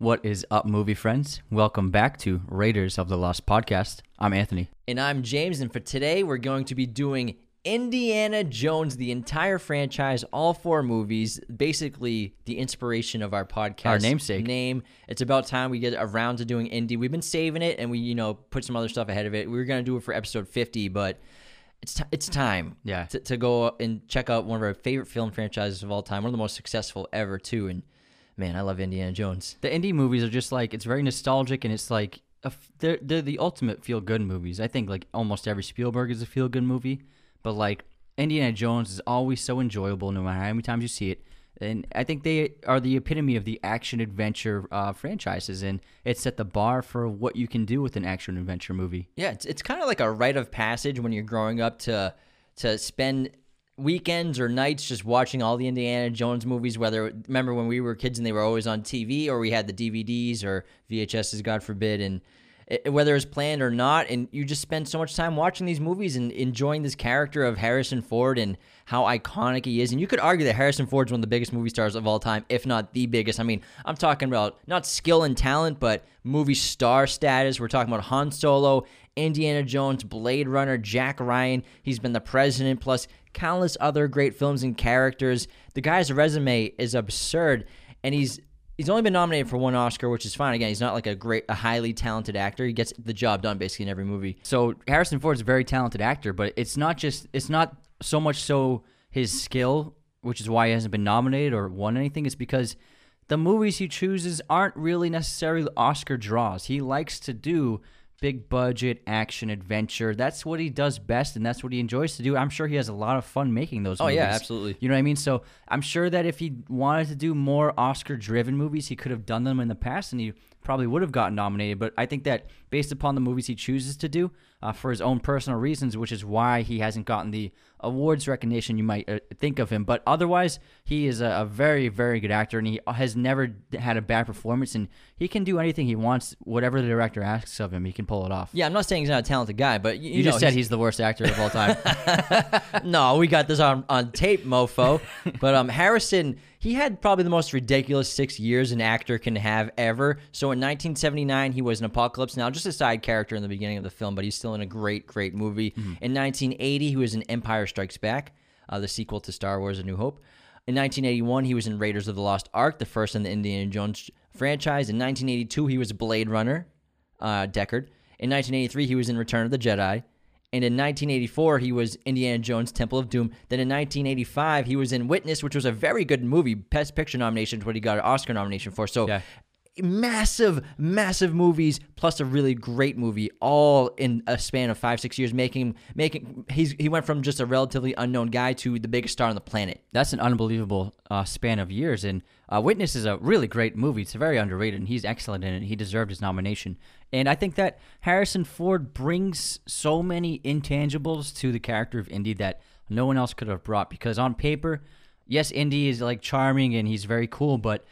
What is up, movie friends? Welcome back to Raiders of the Lost podcast. I'm Anthony. And I'm James, and for today, we're going to be doing Indiana Jones, the entire franchise, all four movies, basically the inspiration of our podcast. Our namesake. Name. It's about time we get around to doing Indy. We've been saving it, and we, you know, put some other stuff ahead of it. We were going to do it for episode 50, but it's t- it's time Yeah. to, to go and check out one of our favorite film franchises of all time, one of the most successful ever, too. And man, I love Indiana Jones. The Indy movies are just like, it's very nostalgic and it's like, they're, they're the ultimate feel good movies. I think like almost every Spielberg is a feel good movie, but like Indiana Jones is always so enjoyable no matter how many times you see it. And I think they are the epitome of the action adventure uh, franchises, and it set the bar for what you can do with an action adventure movie. Yeah, it's, it's kind of like a rite of passage when you're growing up to to spend weekends or nights just watching all the Indiana Jones movies. Whether remember when we were kids and they were always on TV, or we had the DVDs or VHSs, God forbid, and it, whether it's planned or not, and you just spend so much time watching these movies and enjoying this character of Harrison Ford and how iconic he is. And you could argue that Harrison Ford's one of the biggest movie stars of all time, if not the biggest. I mean, I'm talking about not skill and talent, but movie star status. We're talking about Han Solo, Indiana Jones, Blade Runner, Jack Ryan. He's been the president, plus countless other great films and characters. The guy's resume is absurd, and he's he's only been nominated for one Oscar, which is fine. Again, he's not like a great, a highly talented actor. He gets the job done basically in every movie. So Harrison Ford's a very talented actor, but it's not just it's not so much so his skill, which is why he hasn't been nominated or won anything. It's because the movies he chooses aren't really necessarily Oscar draws. He likes to do big budget action adventure. That's what he does best, and that's what he enjoys to do. I'm sure he has a lot of fun making those. Oh, movies. yeah, absolutely. You know what I mean? So I'm sure that if he wanted to do more Oscar-driven movies, he could have done them in the past, and he probably would have gotten nominated. But I think that based upon the movies he chooses to do uh, for his own personal reasons, which is why he hasn't gotten the awards recognition you might uh, think of him. But otherwise, he is a, a, very, very good actor, and he has never had a bad performance. And he can do anything he wants, whatever the director asks of him, he can pull it off. Yeah, I'm not saying he's not a talented guy, but you, You, you know, just said he's the worst actor of all time. no, we got this on, on tape, mofo. but um, Harrison, he had probably the most ridiculous six years an actor can have ever. So in 1979, he was in Apocalypse Now, just a side character in the beginning of the film, but he's still in a great, great movie. In 1980, he was in Empire Strikes Back, uh, the sequel to Star Wars: A New Hope. In 1981, he was in Raiders of the Lost Ark, the first in the Indiana Jones franchise. In 1982, he was Blade Runner, uh, Deckard. In 1983, he was in Return of the Jedi. And in 1984, he was Indiana Jones Temple of Doom. Then in 1985, he was in Witness, which was a very good movie. Best Picture nomination, is what he got an Oscar nomination for. So Yeah. Massive, massive movies plus a really great movie, all in a span of five, six years, making making he's he went from just a relatively unknown guy to the biggest star on the planet. That's an unbelievable uh, span of years. And uh, Witness is a really great movie. It's very underrated, and he's excellent in it. He deserved his nomination. And I think that Harrison Ford brings so many intangibles to the character of Indy that no one else could have brought. Because on paper, yes, Indy is like charming and he's very cool, but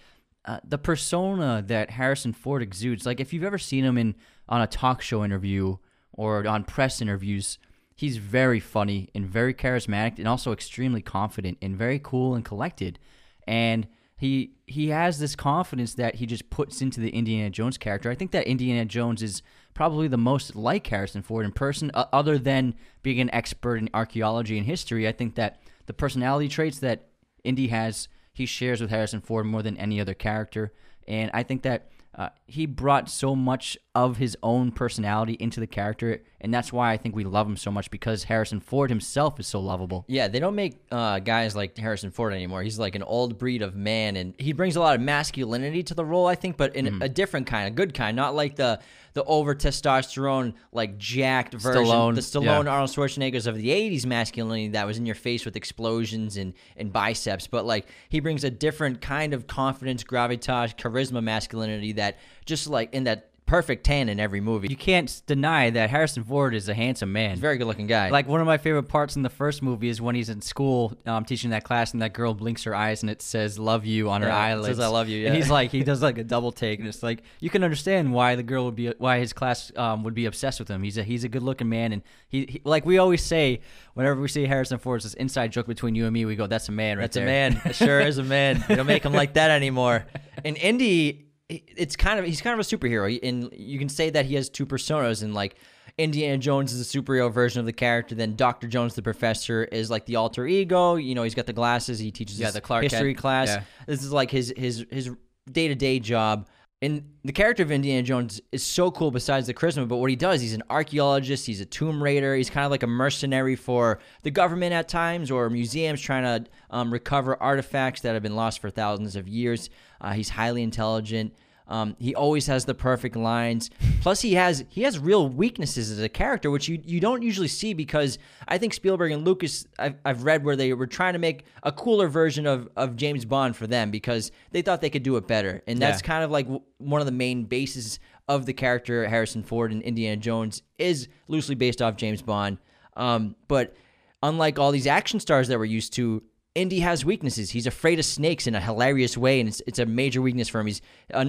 uh, the persona that Harrison Ford exudes, like if you've ever seen him in on a talk show interview or on press interviews, he's very funny and very charismatic and also extremely confident and very cool and collected. And he he has this confidence that he just puts into the Indiana Jones character. I think that Indiana Jones is probably the most like Harrison Ford in person, uh, other than being an expert in archaeology and history. I think that the personality traits that Indy has, he shares with Harrison Ford more than any other character. And I think that uh, he brought so much of his own personality into the character, and that's why I think we love him so much because Harrison Ford himself is so lovable. Yeah, they don't make uh, guys like Harrison Ford anymore. He's like an old breed of man, and he brings a lot of masculinity to the role, I think, but in Mm-hmm. a different kind, a good kind, not like the the over testosterone, like jacked version, Stallone, the Stallone yeah. Arnold Schwarzeneggers of the '80s masculinity that was in your face with explosions and and biceps. But like he brings a different kind of confidence, gravitas, charisma, masculinity that just like in that perfect tan in every movie. You can't deny that Harrison Ford is a handsome man. Very good looking guy. Like one of my favorite parts in the first movie is when he's in school um, teaching that class, and that girl blinks her eyes, and it says "love you" on her Yeah, it eyelids. says, "I love you," Yeah. And he's like, he does like a double take, and it's like you can understand why the girl would be, why his class um, would be obsessed with him. He's a he's a good looking man, and he, he like we always say whenever we see Harrison Ford, it's this inside joke between you and me. We go, "That's a man, right That's there." That's a man. It sure is a man. They don't make him like that anymore. And Indy, it's kind of he's kind of a superhero, and you can say that he has two personas, and like Indiana Jones is a superhero version of the character. Then Doctor Jones, the professor, is like the alter ego. You know, he's got the glasses. He teaches Yeah, the Clark history Kent. class. Yeah. This is like his his his day to day job. And the character of Indiana Jones is so cool besides the charisma, but what he does, he's an archaeologist, he's a tomb raider, he's kind of like a mercenary for the government at times or museums trying to um, recover artifacts that have been lost for thousands of years. Uh, he's highly intelligent. Um, he always has the perfect lines. Plus, he has he has real weaknesses as a character, which you, you don't usually see because I think Spielberg and Lucas I've, I've read where they were trying to make a cooler version of, of James Bond for them because they thought they could do it better, and that's Yeah. kind of like w- one of the main bases of the character Harrison Ford in Indiana Jones is loosely based off James Bond. Um, but unlike all these action stars that we're used to, Indy has weaknesses. He's afraid of snakes in a hilarious way, and it's, it's a major weakness for him. He's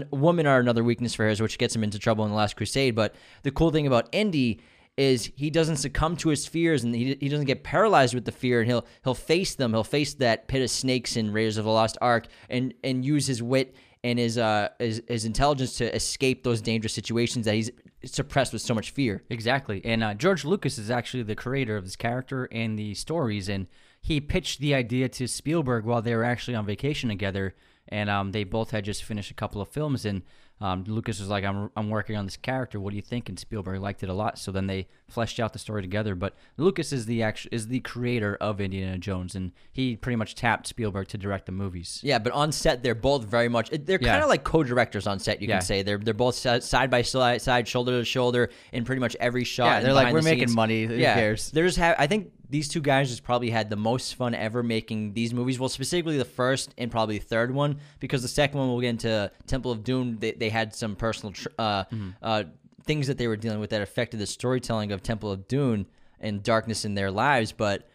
women are another weakness for his, which gets him into trouble in the Last Crusade. But the cool thing about Indy is he doesn't succumb to his fears, and he, he doesn't get paralyzed with the fear, and he'll he'll face them. He'll face that pit of snakes in Raiders of the Lost Ark, and and use his wit and his uh his, his intelligence to escape those dangerous situations that he's suppressed with so much fear. Exactly. And uh, George Lucas is actually the creator of this character and the stories. And he pitched the idea to Spielberg while they were actually on vacation together. And um, they both had just finished a couple of films. And um, Lucas was like, I'm, I'm working on this character. What do you think? And Spielberg liked it a lot. So then they fleshed out the story together. But Lucas is the actual, is the creator of Indiana Jones. And he pretty much tapped Spielberg to direct the movies. Yeah, but on set they're both very much they're Yeah. kind of like co-directors on set. You Yeah. can say they're they're both side by side, side, shoulder to shoulder in pretty much every shot. Yeah, they're like, "We're the making scenes." money, who yeah, cares? They're just I think these two guys just probably had the most fun ever making these movies. Well, specifically the first and probably the third one because the second one we'll get into Temple of Doom. They, they had some personal tr- uh, Mm-hmm. uh, things that they were dealing with that affected the storytelling of Temple of Doom and darkness in their lives, but.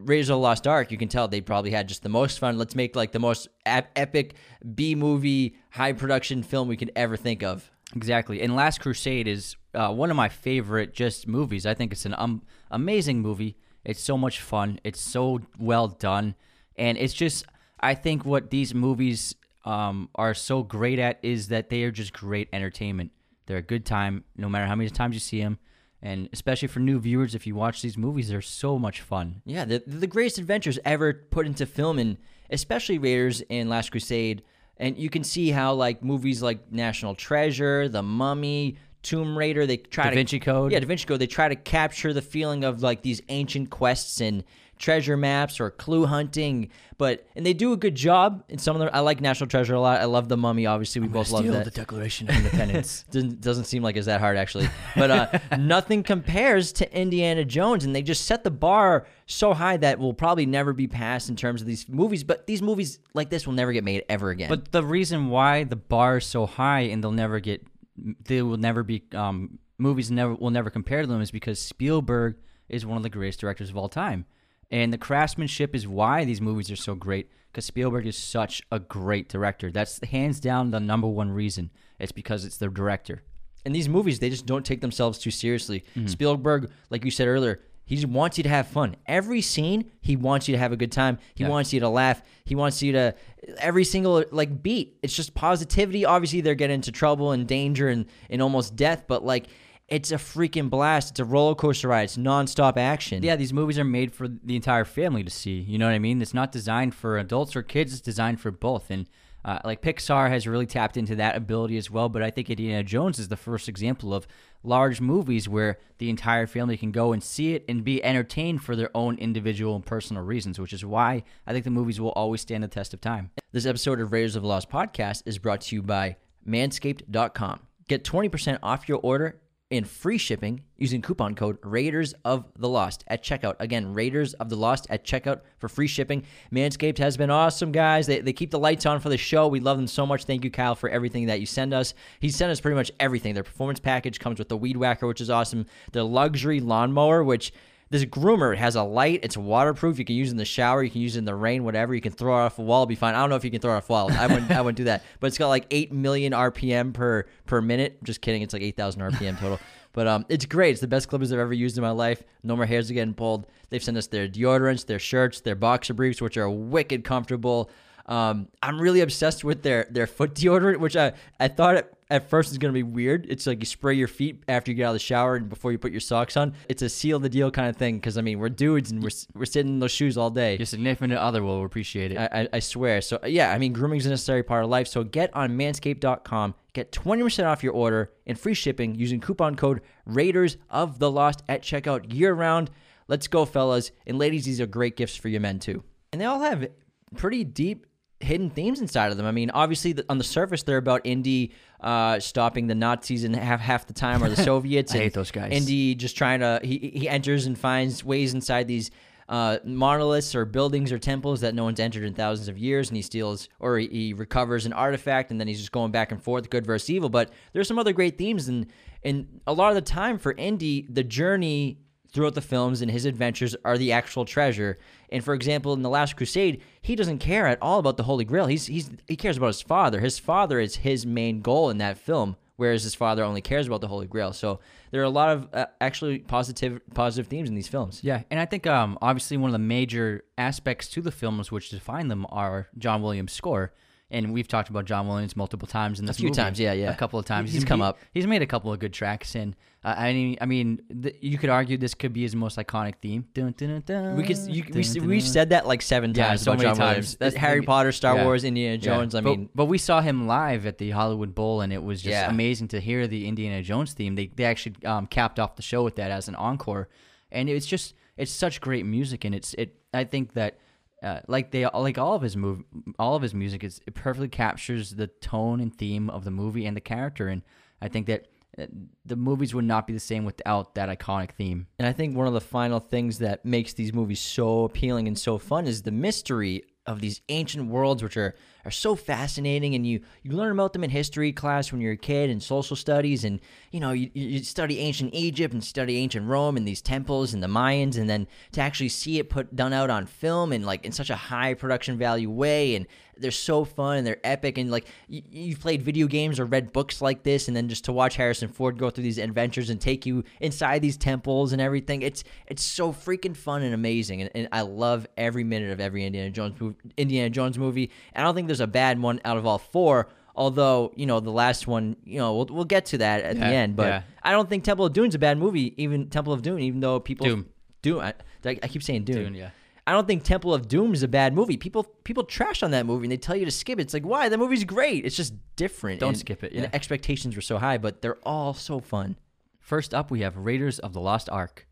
Raiders of the Lost Ark, you can tell they probably had just the most fun. Let's make like the most ep- epic B movie, high production film we could ever think of. Exactly. And Last Crusade is uh, one of my favorite just movies. I think it's an um, amazing movie. It's so much fun. It's so well done. And it's just, I think what these movies um, are so great at is that they are just great entertainment. They're a good time, no matter how many times you see them. And especially for new viewers, if you watch these movies, they're so much fun. Yeah, the the greatest adventures ever put into film, and especially Raiders and Last Crusade. And you can see how like movies like National Treasure, The Mummy, Tomb Raider, they try Da to Vinci Code. Yeah, Da Vinci Code. They try to capture the feeling of like these ancient quests and treasure maps or clue hunting. But and they do a good job in some of them. I like National Treasure a lot. I love The Mummy. Obviously, we both love that. The Declaration of Independence. doesn't, doesn't seem like it's that hard actually but uh, nothing compares to indiana jones and they just set the bar so high that will probably never be passed in terms of these movies but these movies like this will never get made ever again But the reason why the bar is so high and they'll never get, they will never be, um, movies never will never compare to them is because Spielberg is one of the greatest directors of all time, and the craftsmanship is why these movies are so great. Because Spielberg is such a great director. That's hands down the number one reason. It's because it's the director. And these movies they just don't take themselves too seriously Mm-hmm. spielberg like you said earlier he just wants you to have fun every scene he wants you to have a good time he Yeah. wants you to laugh he wants you to every single like beat it's just positivity obviously they're getting into trouble and danger and, and almost death but like it's a freaking blast it's a roller coaster ride it's nonstop action Yeah, these movies are made for the entire family to see. You know what I mean? It's not designed for adults or kids. It's designed for both. And uh, like Pixar has really tapped into that ability as well. But I think Indiana Jones is the first example of large movies where the entire family can go and see it and be entertained for their own individual and personal reasons, which is why I think the movies will always stand the test of time. This episode of Raiders of the Lost podcast is brought to you by manscaped.com. Get 20% off your order and free shipping using coupon code Raiders of the Lost at checkout. Again, Raiders of the Lost at checkout for free shipping. Manscaped has been awesome, guys. They, they keep the lights on for the show. We love them so much. Thank you, Kyle, for everything that you send us. He sent us pretty much everything. Their performance package comes with the Weed Whacker, which is awesome. Their luxury lawnmower, which this groomer has a light. It's waterproof. You can use it in the shower. You can use it in the rain. Whatever. You can throw it off a wall. Be fine. I don't know if you can throw it off a wall. I wouldn't. I wouldn't do that. But it's got like eight million RPM per per minute. Just kidding. It's like eight thousand RPM total. But um, it's great. It's the best clippers I've ever used in my life. No more hairs are getting pulled. They've sent us their deodorants, their shirts, their boxer briefs, which are wicked comfortable. Um, I'm really obsessed with their their foot deodorant, which I I thought at, at first was gonna be weird. It's like you spray your feet after you get out of the shower and before you put your socks on. It's a seal the deal kind of thing because I mean we're dudes and we're we're sitting in those shoes all day. Your significant other will appreciate it. I, I, I swear. So yeah, I mean grooming is a necessary part of life. So get on manscaped.com, get 20% off your order and free shipping using coupon code Raiders of the Lost at checkout year round. Let's go, fellas. And ladies, these are great gifts for your men too. And they all have pretty deep hidden themes inside of them. I mean, obviously the, on the surface they're about Indy uh, stopping the Nazis in half half the time or the Soviets. I and hate those guys. Indy just trying to he he enters and finds ways inside these uh, monoliths or buildings or temples that no one's entered in thousands of years, and he steals or he, he recovers an artifact, and then he's just going back and forth, good versus evil. But there's some other great themes, and and a lot of the time for Indy, the journey throughout the films and his adventures are the actual treasure. And for example, in the Last Crusade, he doesn't care at all about the Holy Grail. He's he's he cares about his father. His father is his main goal in that film, whereas his father only cares about the Holy Grail. So there are a lot of uh, actually positive positive themes in these films. Yeah, and I think um, obviously one of the major aspects to the films which define them are John Williams' score. And we've talked about John Williams multiple times in this few movie. times, yeah, yeah. a couple of times. He's come he- up. He's made a couple of good tracks, and uh, I mean, I mean, th- you could argue this could be his most iconic theme. Dun, dun, dun, We could you, we we've said that like seven Yeah, times. so many John times. Williams. That's Harry thing. Potter, Star Yeah. Wars, Indiana Yeah. Jones. I But- mean, but we saw him live at the Hollywood Bowl, and it was just Yeah. amazing to hear the Indiana Jones theme. They they actually um, capped off the show with that as an encore, and it's just it's such great music, and it's it. I think that. Uh, like they like all of his move, all of his music is it perfectly captures the tone and theme of the movie and the character, and I think that uh, the movies would not be the same without that iconic theme. And I think one of the final things that makes these movies so appealing and so fun is the mystery of these ancient worlds, which are, are so fascinating. And you, you learn about them in history class when you're a kid and social studies. And, you know, you, you study ancient Egypt and study ancient Rome and these temples and the Mayans. And then to actually see it put done out on film and like in such a high production value way. And they're so fun and they're epic. And like you, you've played video games or read books like this. And then just to watch Harrison Ford go through these adventures and take you inside these temples and everything. It's it's so freaking fun and amazing, and, and I love every minute of every Indiana Jones movie, Indiana Jones movie. And I don't think there's a bad one out of all four. Although you know the last one, you know we'll, we'll get to that at Yeah, the end. But yeah. I don't think Temple of Doom's a bad movie. Even Temple of Doom, even though people Doom. Doom, I, I keep saying Doom. Dune, yeah. I don't think Temple of Doom is a bad movie. People people trash on that movie and they tell you to skip it. It's like why that movie's great. It's just different. Don't and- skip it, and yeah. expectations were so high, but they're all so fun. First up, we have Raiders of the Lost Ark.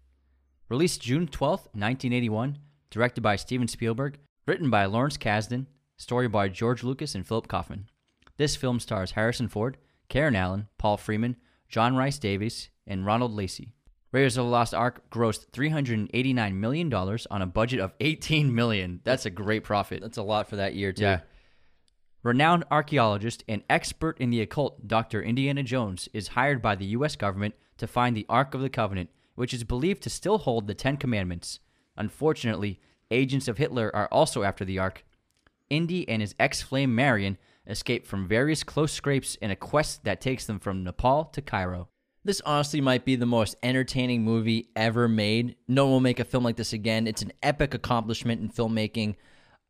Released June 12th, 1981, directed by Steven Spielberg, written by Lawrence Kasdan, story by George Lucas and Philip Kaufman. This film stars Harrison Ford, Karen Allen, Paul Freeman, John Rhys-Davies, and Ronald Lacey. Raiders of the Lost Ark grossed $389 million on a budget of 18 million. That's a great profit. That's a lot for that year too. Yeah. Renowned archaeologist and expert in the occult, Dr. Indiana Jones, is hired by the U.S. government to find the Ark of the Covenant, which is believed to still hold the Ten Commandments. Unfortunately, agents of Hitler are also after the Ark. Indy and his ex flame Marion escape from various close scrapes in a quest that takes them from Nepal to Cairo. This honestly might be the most entertaining movie ever made. No one will make a film like this again. It's an epic accomplishment in filmmaking.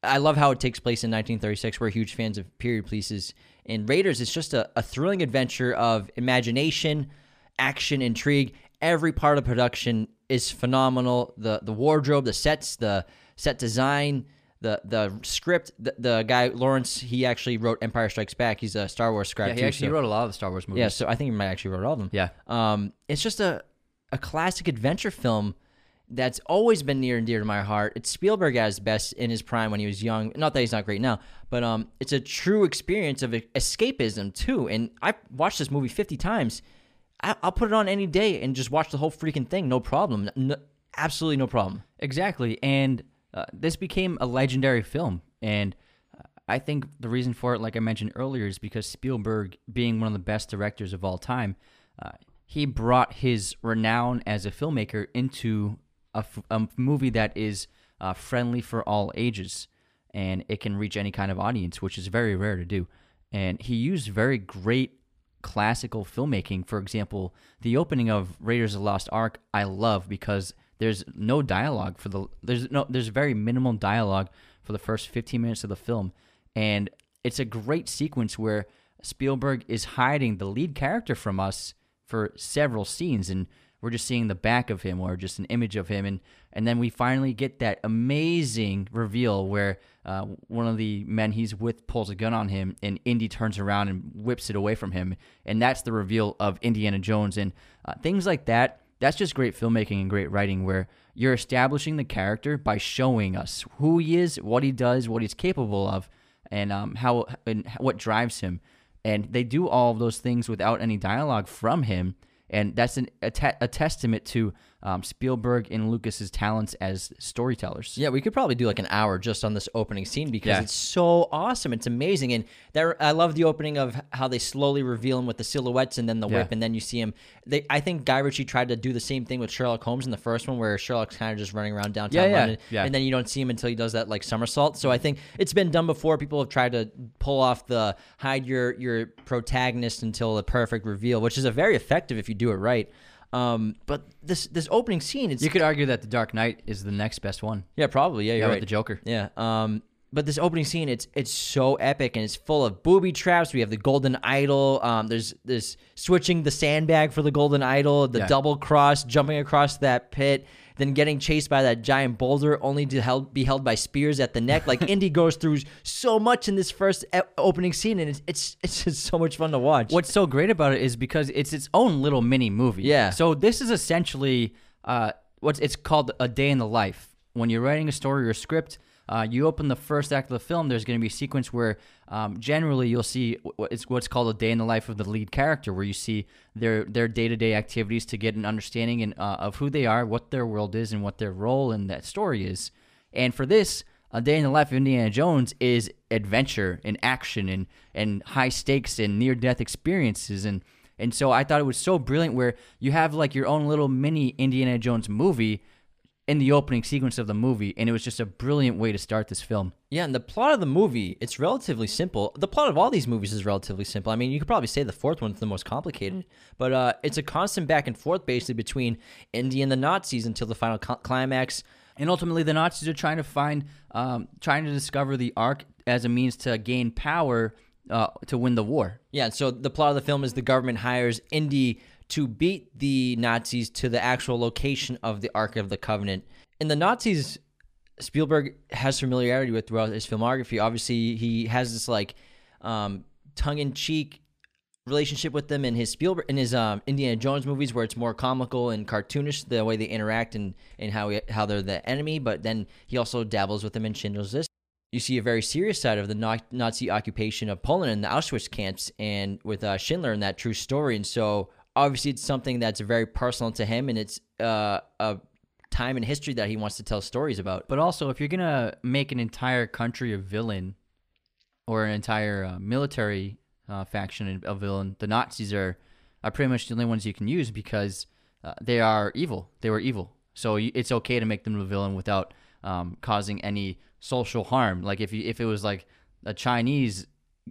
I love how it takes place in 1936. We're huge fans of period pieces. And Raiders is just a, a thrilling adventure of imagination, action, intrigue. Every part of production is phenomenal. The the wardrobe, the sets, the set design, the the script. The, the guy Lawrence, he actually wrote Empire Strikes Back. He's a Star Wars scribe Yeah, he too. actually so- wrote a lot of the Star Wars movies. yeah, so I think he might actually wrote all of them. Yeah. Um, it's just a a classic adventure film that's always been near and dear to my heart. It's Spielberg at his best in his prime when he was young. Not that he's not great now, but um, it's a true experience of escapism too. And I watched this movie fifty times. I, I'll put it on any day and just watch the whole freaking thing, no problem. No, absolutely no problem. Exactly, and uh, this became a legendary film, and uh, I think the reason for it, like I mentioned earlier, is because Spielberg, being one of the best directors of all time, uh, he brought his renown as a filmmaker into a, f- a movie that is uh, friendly for all ages, and it can reach any kind of audience, which is very rare to do. And he used very great classical filmmaking. For example, the opening of Raiders of the Lost Ark, I love because there's no dialogue for the there's no there's very minimal dialogue for the first 15 minutes of the film, and it's a great sequence where Spielberg is hiding the lead character from us for several scenes, and we're just seeing the back of him or just an image of him, and and then we finally get that amazing reveal where uh, one of the men he's with pulls a gun on him, and Indy turns around and whips it away from him, and that's the reveal of Indiana Jones, and uh, things like that. That's just great filmmaking and great writing where you're establishing the character by showing us who he is, what he does, what he's capable of, and um, how and what drives him. And they do all of those things without any dialogue from him, and that's an, a, te- a testament to um, Spielberg and Lucas's talents as storytellers. Yeah, we could probably do like an hour just on this opening scene because Yeah. it's so awesome. It's amazing, and there I love the opening of how they slowly reveal him with the silhouettes and then the whip, Yeah. and then you see him. They, I think Guy Ritchie tried to do the same thing with Sherlock Holmes in the first one, where Sherlock's kind of just running around downtown Yeah, London, yeah. and then you don't see him until he does that like somersault. So I think it's been done before. People have tried to pull off the hide your your protagonist until the perfect reveal, which is a very effective if you do it right. Um, but this this opening scene, it's You could argue that The Dark Knight is the next best one. yeah, probably. Yeah, you're Yeah, right. with the Joker. Yeah. Um, but this opening scene, it's it's so epic and it's full of booby traps. We have the golden idol. Um, there's this switching the sandbag for the golden idol, the Yeah. double cross, jumping across that pit, then getting chased by that giant boulder, only to held, be held by spears at the neck. Like Indy goes through so much in this first e- opening scene, and it's it's it's just so much fun to watch. What's so great about it is because it's its own little mini movie. Yeah. So this is essentially uh, what's it's called a day in the life. When you're writing a story or a script, uh, you open the first act of the film. There's going to be a sequence where um, generally you'll see it's what's called a day in the life of the lead character, where you see their their day to day activities to get an understanding and, uh, of who they are, what their world is, and what their role in that story is. And for this, a day in the life of Indiana Jones is adventure and action and and high stakes and near death experiences and and so I thought it was so brilliant where you have like your own little mini Indiana Jones movie in the opening sequence of the movie and it was just a brilliant way to start this film. Yeah, and the plot of the movie, it's relatively simple. The plot of all these movies is relatively simple. I mean, you could probably say the fourth one's the most complicated, but uh, it's a constant back and forth basically between Indy and the Nazis until the final cl- climax. And ultimately, the Nazis are trying to find, um, trying to discover the Ark as a means to gain power uh, to win the war. Yeah, so the plot of the film is the government hires Indy to beat the Nazis to the actual location of the Ark of the Covenant. And the Nazis, Spielberg has familiarity with throughout his filmography. Obviously, he has this like um, tongue-in-cheek relationship with them in his Spielberg in his um, Indiana Jones movies, where it's more comical and cartoonish the way they interact and and how he, how they're the enemy. But then he also dabbles with them in Schindler's List. You see a very serious side of the Nazi occupation of Poland and the Auschwitz camps, and with uh, Schindler and that true story. And so obviously, it's something that's very personal to him, and it's uh, a time in history that he wants to tell stories about. But also, if you're gonna make an entire country a villain, or an entire uh, military uh, faction a villain, the Nazis are are pretty much the only ones you can use because uh, they are evil. They were evil, so it's okay to make them a villain without um, causing any social harm. Like if you if it was like a Chinese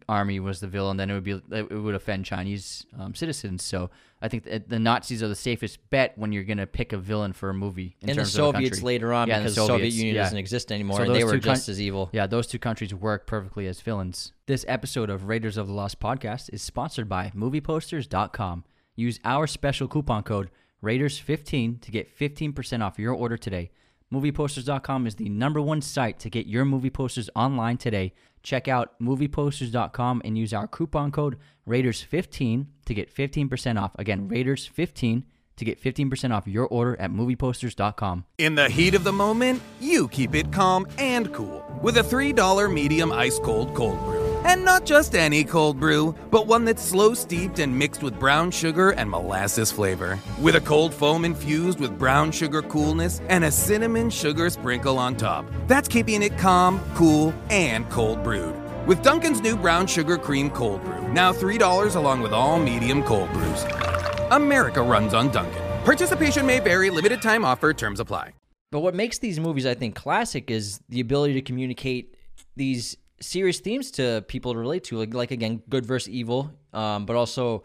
army was the villain, then it would be it would offend Chinese um, citizens. So I think that the Nazis are the safest bet when you're gonna pick a villain for a movie. In and the Soviets later on, Yeah, because the Soviet Union yeah. doesn't exist anymore, So and they were just as evil. Yeah, those two countries work perfectly as villains. This episode of Raiders of the Lost podcast is sponsored by movieposters.com. Use our special coupon code Raiders15 to get 15% off your order today. Movieposters.com is the number one site to get your movie posters online today. Check out movieposters.com and use our coupon code Raiders15 to get 15% off. Again, Raiders15 to get 15% off your order at movieposters.com. In the heat of the moment, you keep it calm and cool with a $3 medium ice cold cold brew. And not just any cold brew, but one that's slow steeped and mixed with brown sugar and molasses flavor. With a cold foam infused with brown sugar coolness and a cinnamon sugar sprinkle on top. That's keeping it calm, cool, and cold brewed. With Dunkin's new brown sugar cream cold brew, now $3 along with all medium cold brews. America runs on Dunkin'. Participation may vary, limited time offer, terms apply. But what makes these movies, I think, classic is the ability to communicate these serious themes to people to relate to. Like, like again, good versus evil, um, but also,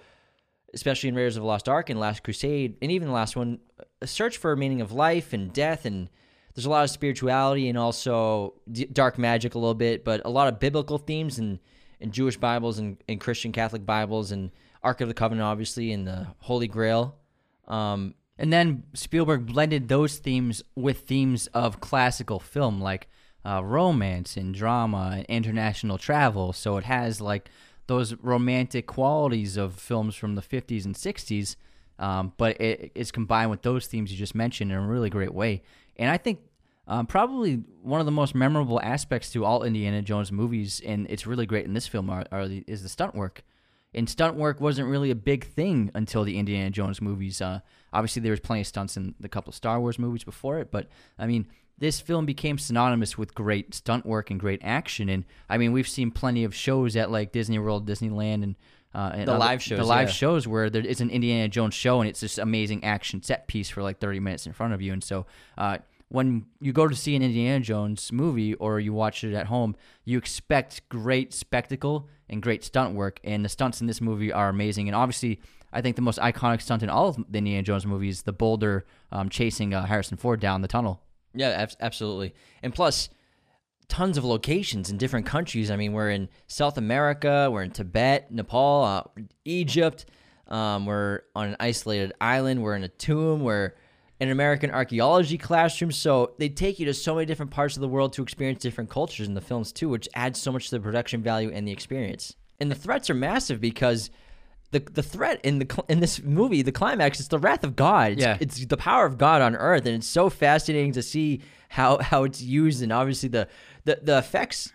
especially in Raiders of the Lost Ark and Last Crusade, and even the last one, a search for a meaning of life and death and there's a lot of spirituality and also d- dark magic a little bit, but a lot of biblical themes and in Jewish Bibles and, and Christian Catholic Bibles and Ark of the Covenant, obviously, and the Holy Grail. Um, And then Spielberg blended those themes with themes of classical film, like uh, romance and drama and international travel. So it has like those romantic qualities of films from the 50s and 60s, um, but it is combined with those themes you just mentioned in a really great way. And I think um, probably one of the most memorable aspects to all Indiana Jones movies, and it's really great in this film, are, are the, is the stunt work and stunt work wasn't really a big thing until the Indiana Jones movies. Uh, obviously, there was plenty of stunts in the couple of Star Wars movies before it, but I mean, this film became synonymous with great stunt work and great action. And I mean, we've seen plenty of shows at like Disney World, Disneyland, and uh, and The other- live shows, the live yeah. shows where there is an Indiana Jones show, and it's this amazing action set piece for like thirty minutes in front of you. And so, uh, when you go to see an Indiana Jones movie or you watch it at home, you expect great spectacle and great stunt work. And the stunts in this movie are amazing. And obviously, I think the most iconic stunt in all of the Indiana Jones movies, the boulder um, chasing uh, Harrison Ford down the tunnel. Yeah, ab- absolutely. And plus, tons of locations in different countries. I mean, we're in South America, we're in Tibet, Nepal, uh, Egypt. Um, we're on an isolated island. We're in a tomb. We're in an American archaeology classroom. So they take you to so many different parts of the world to experience different cultures in the films too, which adds so much to the production value and the experience. And the threats are massive because the the threat in the in this movie, the climax, is the wrath of God. It's, Yeah. it's the power of God on earth, and it's so fascinating to see how how it's used, and obviously the the, the effects,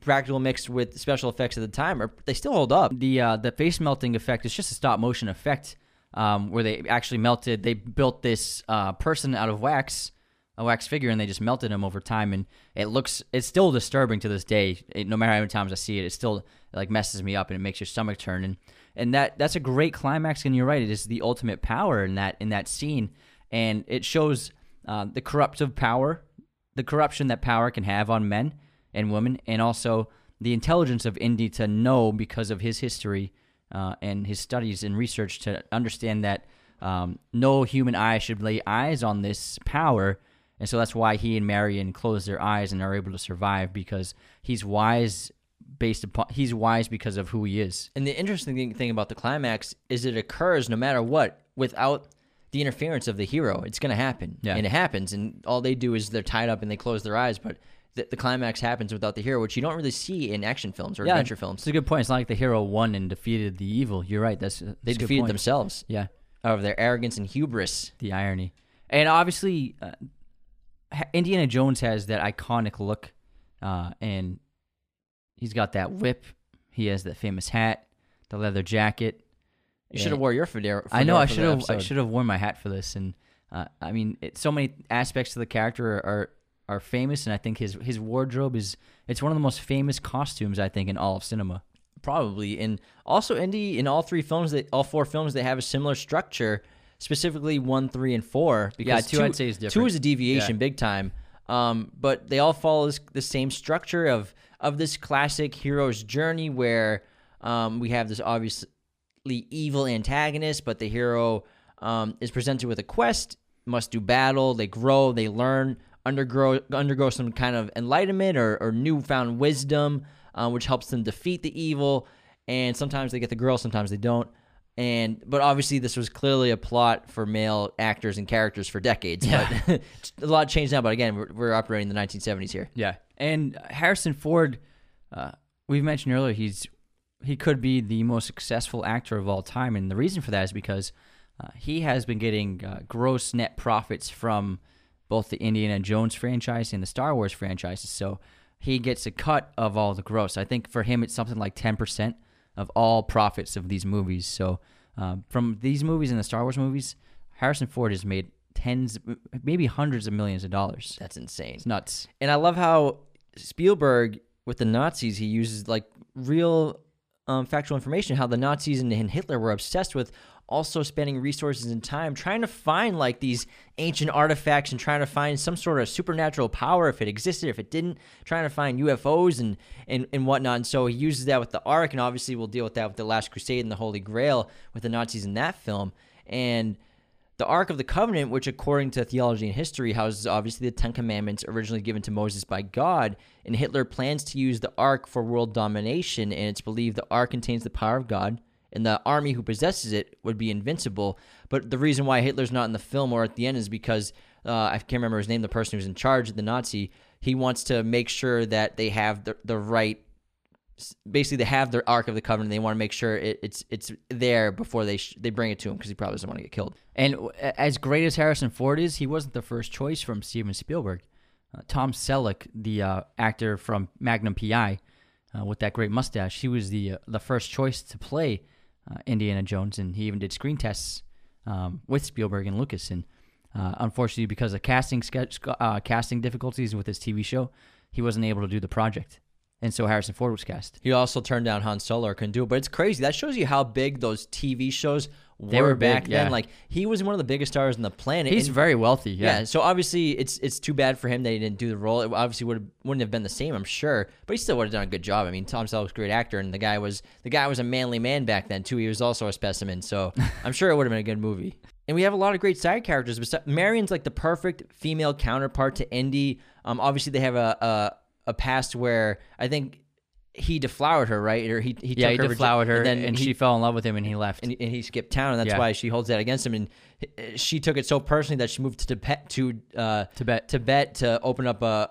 practical mixed with special effects at the time, are they still hold up. The uh, the face melting effect is just a stop motion effect um, where they actually melted. They built this uh, person out of wax, a wax figure, and they just melted him over time. And it looks it's still disturbing to this day. It, no matter how many times I see it, it still like messes me up and it makes your stomach turn. And and that that's a great climax. And you're right, it is the ultimate power in that in that scene, and it shows uh, the corruptive power, the corruption that power can have on men and women, and also the intelligence of Indy to know because of his history uh, and his studies and research to understand that um, no human eye should lay eyes on this power. And so that's why he and Marion close their eyes and are able to survive because he's wise based upon he's wise because of who he is. And the interesting thing, thing about the climax is it occurs no matter what without the interference of the hero. It's going to happen. Yeah. And it happens. And all they do is they're tied up and they close their eyes. But the, the climax happens without the hero, which you don't really see in action films or adventure films. It's a good point. It's not like the hero won and defeated the evil. You're right. That's that's They defeated point. themselves Yeah. out of their arrogance and hubris. the irony. And obviously, uh, Indiana Jones has that iconic look, uh, and he's got that whip. He has that famous hat, the leather jacket. You should have wore your fedora. I know. I should have. I should have worn my hat for this. And uh, I mean, it, so many aspects to the character are, are are famous, and I think his his wardrobe is it's one of the most famous costumes I think in all of cinema. probably and also indy in all three films that all four films they have a similar structure specifically one three and four because two I'd say is different. two is a deviation Yeah. big time um, but they all follow this, the same structure of of this classic hero's journey where um, we have this obviously evil antagonist but the hero um, is presented with a quest must do battle they grow they learn undergo undergo some kind of enlightenment or, or newfound wisdom uh, which helps them defeat the evil and sometimes they get the girl sometimes they don't and but obviously this was clearly a plot for male actors and characters for decades but a lot changed now but again we're, we're operating in the 1970s here Yeah, and Harrison Ford, uh, we've mentioned earlier, he's he could be the most successful actor of all time, and the reason for that is because uh, he has been getting uh, gross net profits from both the Indiana Jones franchise and the Star Wars franchises. So he gets a cut of all the gross. I think for him, it's something like ten percent of all profits of these movies. So uh, from these movies and the Star Wars movies, Harrison Ford has made tens, maybe hundreds of millions of dollars. that's insane It's nuts. And I love how Spielberg with the Nazis he uses like real um, factual information how the Nazis and, Hitler were obsessed with also spending resources and time trying to find like these ancient artifacts and trying to find some sort of supernatural power if it existed if it didn't trying to find UFOs and and, and whatnot. And so he uses that with the Ark and obviously we'll deal with that with the Last Crusade and the Holy Grail with the Nazis in that film. And The Ark of the Covenant, which according to theology and history houses obviously the Ten Commandments originally given to Moses by God, and Hitler plans to use the Ark for world domination, and it's believed the Ark contains the power of God, and the army who possesses it would be invincible. But the reason why Hitler's not in the film or at the end is because uh, I can't remember his name, the person who's in charge of the Nazi, he wants to make sure that they have the, the right basically they have their ark of the covenant they want to make sure it, it's it's there before they sh- they bring it to him because he probably doesn't want to get killed And as great as Harrison Ford is, he wasn't the first choice from Steven Spielberg. Uh, Tom Selleck, the uh, actor from Magnum PI, uh, with that great mustache, he was the uh, the first choice to play uh, Indiana Jones, and he even did screen tests um, with Spielberg and Lucas. And uh, unfortunately, because of casting sketch, casting difficulties with his TV show, he wasn't able to do the project and so Harrison Ford was cast. He also turned down Han Solo or couldn't do it, but it's crazy. That shows you how big those TV shows were, They were back big, then. yeah. Like he was one of the biggest stars on the planet. He's and- very wealthy. yeah. Yeah. So obviously, it's it's too bad for him that he didn't do the role. It obviously would wouldn't have been the same, I'm sure, but he still would have done a good job. I mean, Tom Selleck's a great actor, and the guy was the guy was a manly man back then too. He was also a specimen, so I'm sure it would have been a good movie. And we have a lot of great side characters. Marion's like the perfect female counterpart to Indy. Um, obviously they have a a, a past where I think he deflowered her, right? Or he he yeah, took he her deflowered her, and and, he- she fell in love with him, and he left. and, and he skipped town, and that's Yeah. why she holds that against him. And uh, she took it so personally that she moved to Tibet to uh, Tibet. Tibet to open up a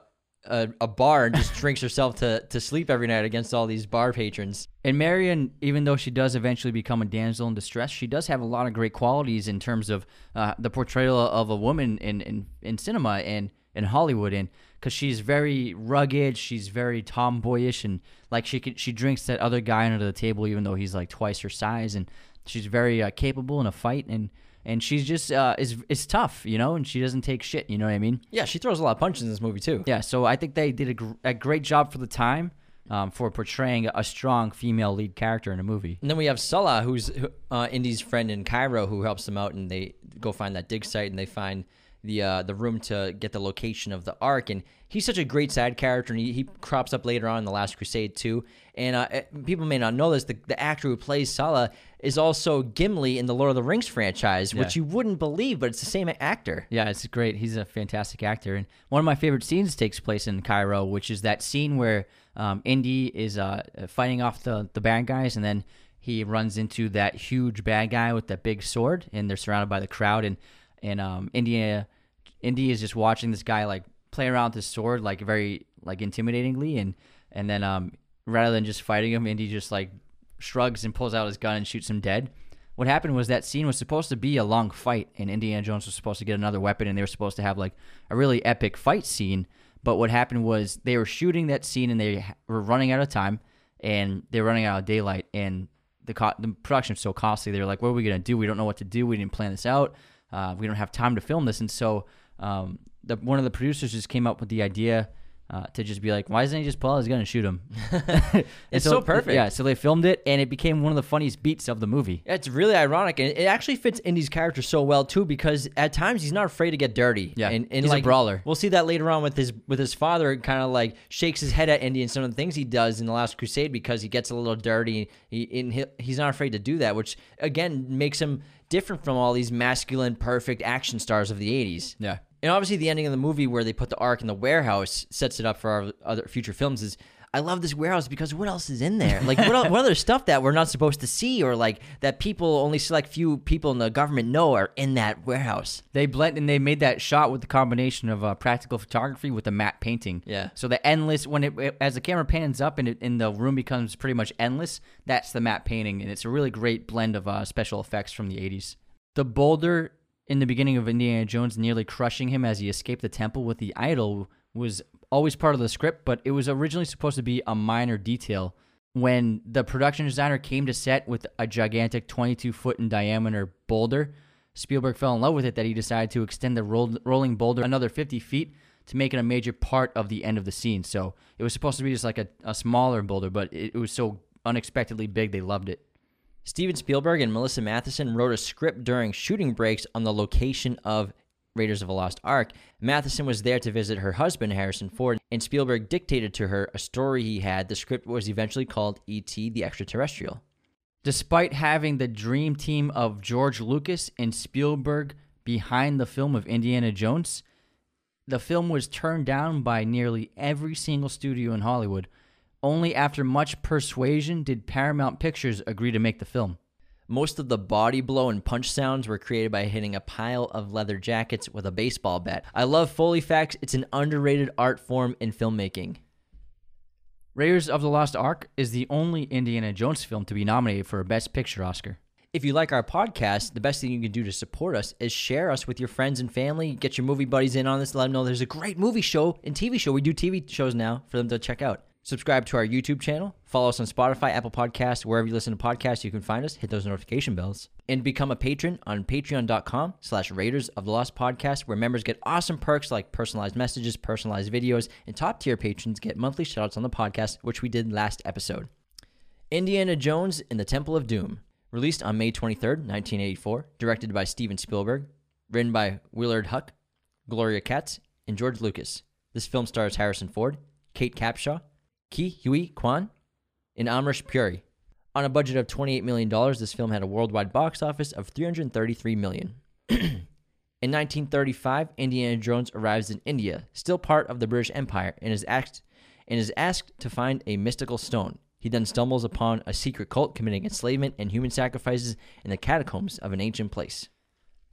a, a bar and just drinks herself to to sleep every night against all these bar patrons. And Marion, even though she does eventually become a damsel in distress, she does have a lot of great qualities in terms of uh, the portrayal of a woman in, in, in cinema and in Hollywood. And because she's very rugged, she's very tomboyish, and like she could, she drinks that other guy under the table, even though he's like twice her size. And she's very uh, capable in a fight, and and she's just uh, is is tough, you know, and she doesn't take shit. You know what I mean? Yeah, she throws a lot of punches in this movie too. Yeah, so I think they did a, gr- a great job for the time um, for portraying a strong female lead character in a movie. And then we have Sallah, who's uh, Indy's friend in Cairo, who helps them out, and they go find that dig site, and they find the uh, the room to get the location of the Ark. And he's such a great side character, and he, he crops up later on in the Last Crusade too. And uh, eh, people may not know this: the, the actor who plays Sallah is also Gimli in the Lord of the Rings franchise, which you wouldn't believe, but it's the same actor. Yeah, it's great. He's a fantastic actor, and one of my favorite scenes takes place in Cairo, which is that scene where um, Indy is uh, fighting off the the bad guys, and then he runs into that huge bad guy with that big sword, and they're surrounded by the crowd, and and um, India, Indy is just watching this guy like play around with his sword, like very like intimidatingly, and and then um, rather than just fighting him, Indy just like shrugs and pulls out his gun and shoots him dead. What happened was that scene was supposed to be a long fight, and Indiana Jones was supposed to get another weapon, and they were supposed to have like a really epic fight scene. But what happened was they were shooting that scene, and they were running out of time, and they were running out of daylight, and the co- the production was so costly. They were like, "What are we gonna do? We don't know what to do. We didn't plan this out. Uh, we don't have time to film this." And so um, the, one of the producers just came up with the idea. Uh, to just be like, why doesn't he just pull out his gun and shoot him? It's so perfect. Yeah, so they filmed it, and it became one of the funniest beats of the movie. Yeah, It's really ironic, and it actually fits Indy's character so well too, because at times he's not afraid to get dirty. Yeah, and, and he's a brawler. We'll see that later on with his with his father. Kind of like shakes his head at Indy and some of the things he does in the Last Crusade because he gets a little dirty. He, and he he's not afraid to do that, which again makes him different from all these masculine, perfect action stars of the '80s. Yeah. And obviously, the ending of the movie where they put the ark in the warehouse sets it up for our other future films. Is I love this warehouse because what else is in there? Like what, what other stuff that we're not supposed to see, or like that people only select few people in the government know are in that warehouse. They blend and they made that shot with the combination of uh, practical photography with the matte painting. Yeah. So the endless when it, it- as the camera pans up and it, and the room becomes pretty much endless, that's the matte painting, and it's a really great blend of uh, special effects from the '80s. The boulder in the beginning of Indiana Jones nearly crushing him as he escaped the temple with the idol was always part of the script, but it was originally supposed to be a minor detail. When the production designer came to set with a gigantic 22 foot in diameter boulder, Spielberg fell in love with it that he decided to extend the roll, rolling boulder another 50 feet to make it a major part of the end of the scene. So it was supposed to be just like a, a smaller boulder, but it, it was so unexpectedly big, they loved it. Steven Spielberg and Melissa Mathison wrote a script during shooting breaks on the location of Raiders of the Lost Ark. Mathison was there to visit her husband, Harrison Ford, and Spielberg dictated to her a story he had. The script was eventually called E.T. the Extraterrestrial. Despite having the dream team of George Lucas and Spielberg behind the film of Indiana Jones, the film was turned down by nearly every single studio in Hollywood. Only after much persuasion did Paramount Pictures agree to make the film. Most of the body blow and punch sounds were created by hitting a pile of leather jackets with a baseball bat. I love Foley Facts. It's an underrated art form in filmmaking. Raiders of the Lost Ark is the only Indiana Jones film to be nominated for a Best Picture Oscar. If you like our podcast, the best thing you can do to support us is share us with your friends and family. Get your movie buddies in on this. Let them know there's a great movie show and TV show. We do TV shows now for them to check out. Subscribe to our YouTube channel. Follow us on Spotify, Apple Podcasts, wherever you listen to podcasts, you can find us. Hit those notification bells. And become a patron on patreon.com slash Raiders of the Lost Podcast, where members get awesome perks like personalized messages, personalized videos, and top tier patrons get monthly shoutouts on the podcast, which we did last episode. Indiana Jones in the Temple of Doom. Released on May 23rd, 1984. Directed by Steven Spielberg. Written by Willard Huyck, Gloria Katz, and George Lucas. This film stars Harrison Ford, Kate Capshaw, Ke Huy Quan, and Amrish Puri. On a budget of $28 million, this film had a worldwide box office of 333 million. in 1935, Indiana Jones arrives in India, still part of the British Empire, and is asked, and is asked to find a mystical stone. He then stumbles upon a secret cult committing enslavement and human sacrifices in the catacombs of an ancient place.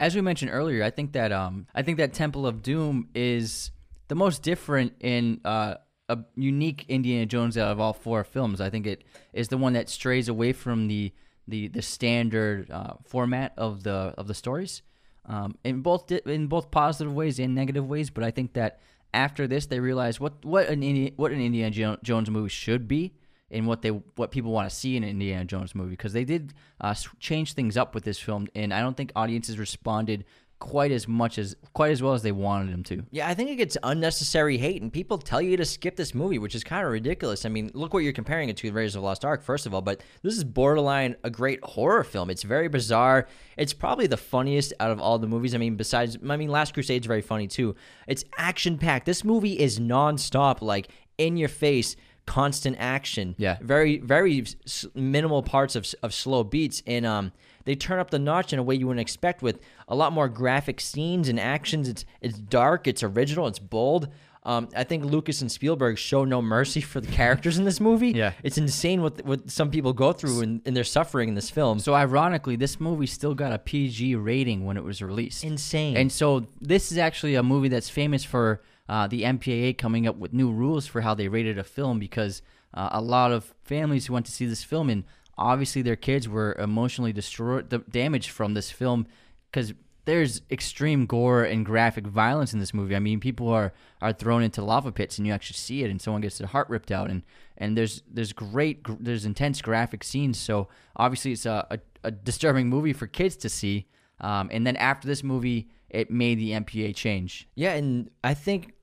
As we mentioned earlier, I think that um, I think that Temple of Doom is the most different in uh, a unique Indiana Jones out of all four films. I think it is the one that strays away from the the the standard uh, format of the of the stories, um, in both in both positive ways and negative ways. But I think that after this, they realize what what an Indi- what an Indiana Jo- Jones movie should be. And what they what people want to see in an Indiana Jones movie because they did uh, change things up with this film and I don't think audiences responded quite as much as quite as well as they wanted them to. Yeah, I think it gets unnecessary hate, and people tell you to skip this movie, which is kind of ridiculous. I mean, look what you're comparing it to, Raiders of the Lost Ark, first of all, but this is borderline a great horror film. It's very bizarre. It's probably the funniest out of all the movies. I mean, besides, I mean, Last Crusade's very funny too. It's action packed. This movie is nonstop, like in your face constant action. Yeah. Very, very s- minimal parts of, of slow beats. And um, they turn up the notch in a way you wouldn't expect with a lot more graphic scenes and actions. It's, it's dark, it's original, it's bold. Um, I think Lucas and Spielberg show no mercy for the characters in this movie. Yeah. It's insane what, what some people go through and, and their suffering in this film. So ironically, this movie still got a PG rating when it was released. insane. And so this is actually a movie that's famous for uh, the MPAA coming up with new rules for how they rated a film because uh, a lot of families who went to see this film and obviously their kids were emotionally destroyed, damaged from this film because there's extreme gore and graphic violence in this movie. I mean, people are are thrown into lava pits and you actually see it, and someone gets their heart ripped out, and and there's there's great gr- there's intense graphic scenes. So obviously it's a, a, a disturbing movie for kids to see. Um, and then after this movie, it made the MPA change. Yeah, and I think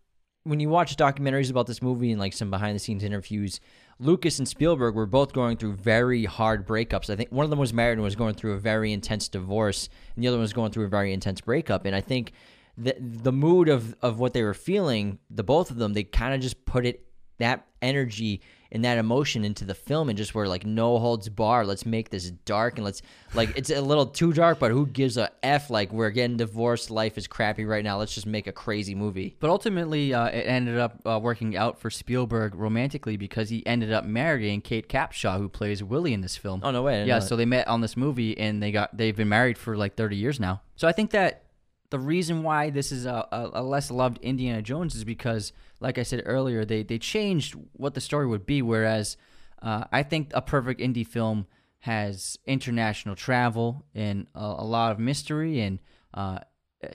when you watch documentaries about this movie and like some behind the scenes interviews, Lucas and Spielberg were both going through very hard breakups. I think one of them was married and was going through a very intense divorce, and the other one was going through a very intense breakup. And I think the the mood of of what they were feeling, the both of them, they kind of just put it that energy and that emotion into the film and just were like no holds bar let's make this dark and let's like it's a little too dark but who gives a f? Like we're getting divorced. Life is crappy right now. Let's just make a crazy movie. But ultimately, uh, it ended up uh, working out for Spielberg romantically because he ended up marrying Kate Capshaw, who plays Willie in this film. Oh, no way, Yeah, so they met on this movie, and they got they've been married for like thirty years now. So I think that the reason why this is a, a, a less loved Indiana Jones is because, like I said earlier, they they changed what the story would be. Whereas uh, I think a perfect Indy film has international travel and a, a lot of mystery and uh,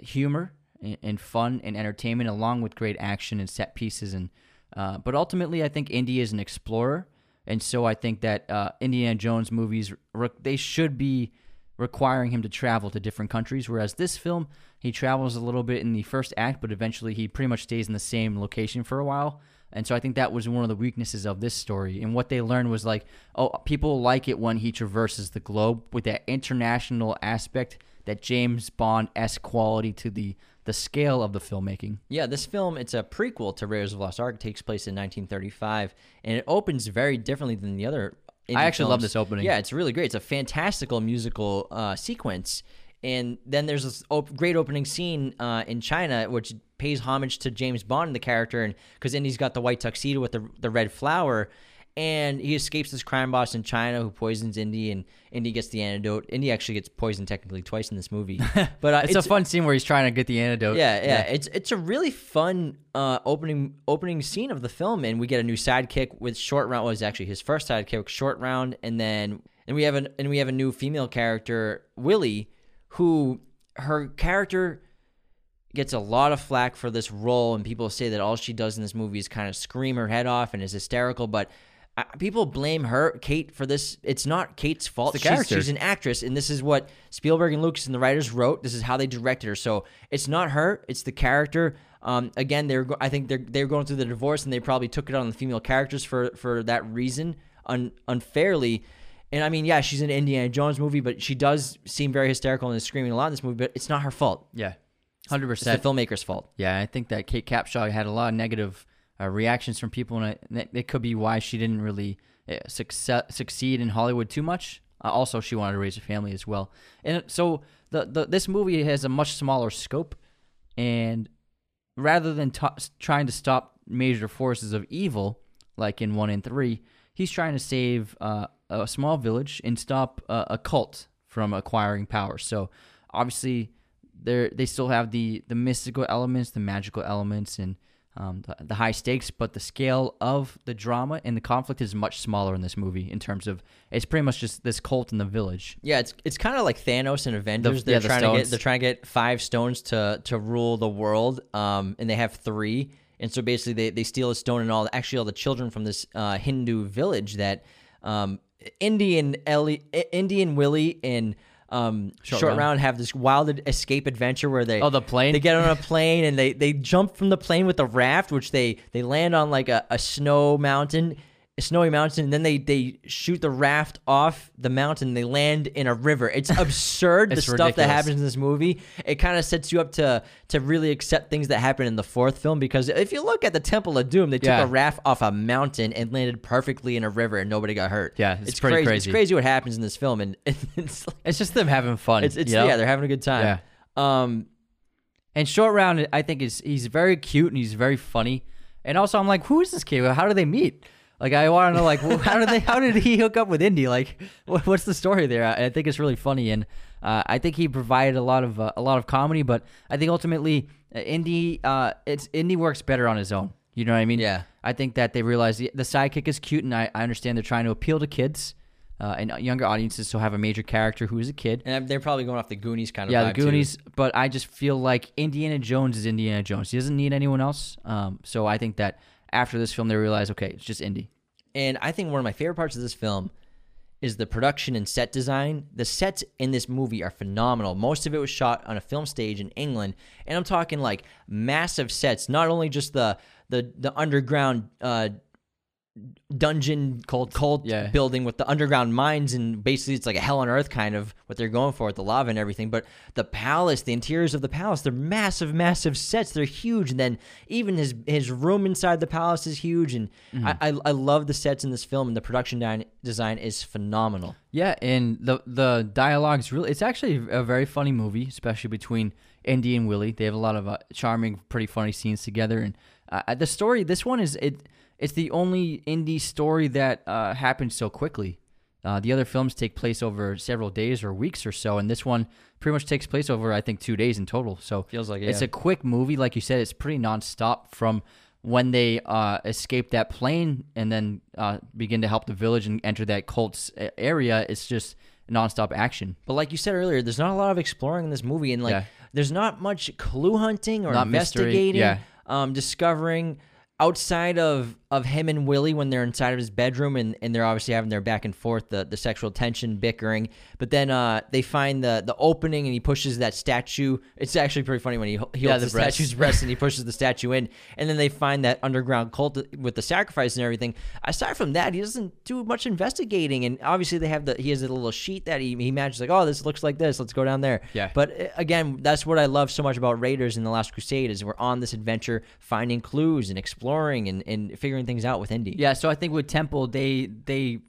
humor and, and fun and entertainment, along with great action and set pieces. And uh, but ultimately, I think Indy is an explorer, and so I think that uh, Indiana Jones movies they should be requiring him to travel to different countries. Whereas this film, he travels a little bit in the first act, but eventually he pretty much stays in the same location for a while. And so I think that was one of the weaknesses of this story. And what they learned was like, oh, people like it when he traverses the globe with that international aspect, that James Bond esque quality to the the scale of the filmmaking. yeah this film it's a prequel to raiders of the lost ark it takes place in 1935 and it opens very differently than the other I actually love this opening. yeah it's really great it's a fantastical musical uh, sequence And then there's this op- great opening scene uh, in China, which pays homage to James Bond, the character, and because Indy's got the white tuxedo with the the red flower, and he escapes this crime boss in China who poisons Indy, and Indy gets the antidote. Indy actually gets poisoned technically twice in this movie, but uh, it's, a fun scene where he's trying to get the antidote. yeah, yeah, It's it's a really fun uh, opening opening scene of the film, and we get a new sidekick with Short Round. Was actually his first sidekick, Short Round, and then and we have an and we have a new female character, Willie, who her character gets a lot of flack for this role, and people say that all she does in this movie is kind of scream her head off and is hysterical, but. uh, People blame her, Kate, for this. It's not Kate's fault. the she's, she's an actress, and this is what Spielberg and Lucas and the writers wrote. This is how they directed her. So it's not her; it's the character. Um, again, they're I think they're they're going through the divorce, and they probably took it on the female characters for for that reason, un, unfairly. And I mean, yeah, she's in an Indiana Jones movie, but she does seem very hysterical and is screaming a lot in this movie. But it's not her fault. yeah, hundred It's the percent. filmmaker's fault. Yeah, I think that Kate Capshaw had a lot of negative uh, reactions from people, and it, it could be why she didn't really uh, success, succeed in Hollywood too much. Uh, also, she wanted to raise a family as well, and so the, the this movie has a much smaller scope, and rather than to trying to stop major forces of evil like in one and three, he's trying to save uh, a small village and stop uh, a cult from acquiring power. So obviously, they they still have the the mystical elements, the magical elements, and um, the, the high stakes, but the scale of the drama and the conflict is much smaller in this movie in terms of it's pretty much just this cult in the village. Yeah, it's it's kind of like Thanos and Avengers. they're yeah, the trying to get they're trying to get five stones to to rule the world, um, and they have three. And so basically, they, they steal a stone and all actually all the children from this uh, Hindu village that um, Indian Ellie, Indian Willie and um, Short, Round. Round have this wild escape adventure where they Oh, the plane? they get on a plane and they they jump from the plane with a raft, which they they land on like a, a snow mountain, snowy mountain, and then they they shoot the raft off the mountain. They land in a river. It's absurd the It's stuff that happens in this movie. It kind of sets you up to to really accept things that happen in the fourth film because if you look at the Temple of Doom, they took Yeah. a raft off a mountain and landed perfectly in a river and nobody got hurt. Yeah, it's pretty crazy. crazy. It's crazy what happens in this film, and it's It's just them having fun. it's, it's know? yeah, they're having a good time. Um, And Short Round, I think is he's very cute and he's very funny. And also, I'm like, who is this kid? How do they meet? Like, I want to know, like, how did they? How did he hook up with Indy? Like, what, what's the story there? I, I think it's really funny, and uh, I think he provided a lot of uh, a lot of comedy. But I think ultimately, uh, Indy, uh, it's Indy works better on his own. You know what I mean? Yeah. I think that they realize the, the sidekick is cute, and I, I understand they're trying to appeal to kids uh, and younger audiences. So have a major character who is a kid. and they're probably going off the Goonies kind of Yeah, the vibe, too. Goonies. But I just feel like Indiana Jones is Indiana Jones. He doesn't need anyone else. Um, so I think that after this film, they realize, okay, it's just Indy. And I think one of my favorite parts of this film is the production and set design. The sets in this movie are phenomenal. Most of it was shot on a film stage in England, and I'm talking like massive sets. Not only just the the the underground uh, dungeon cold cult Yeah. building with the underground mines and basically it's like a hell on earth kind of what they're going for with the lava and everything but the palace the interiors of the palace they're massive massive sets they're huge and then even his his room inside the palace is huge and Mm-hmm. I, I I love the sets in this film and the production di- design is phenomenal Yeah, and the the dialogue's really it's actually a very funny movie, especially between Indy and Willie. They have a lot of uh, charming, pretty funny scenes together, and uh, the story. This one is it. It's the only Indy story that uh, happens so quickly. Uh, the other films take place over several days or weeks or so, and this one pretty much takes place over I think two days in total. So Feels like it, it's a quick movie, like you said. It's pretty nonstop from when they uh, escape that plane and then uh, begin to help the village and enter that cult's area. It's just nonstop action. But like you said earlier, there's not a lot of exploring in this movie, and like Yeah. there's not much clue hunting or Not investigating, yeah. um, discovering outside of of him and Willie when they're inside of his bedroom and, and they're obviously having their back and forth, the, the sexual tension, bickering. But then uh, they find the the opening and he pushes that statue. It's actually pretty funny when he he Yeah, holds the the, breast. statue's breast and he pushes the statue in, and then they find that underground cult with the sacrifice and everything. Aside from that, he doesn't do much investigating, and obviously they have the he has a little sheet that he he matches like, oh, this looks like this. Let's go down there. Yeah. But uh, again, that's what I love so much about Raiders in the Last Crusade is we're on this adventure, finding clues and exploring and, and figuring things out with Indy. Yeah, so I think with Temple, they they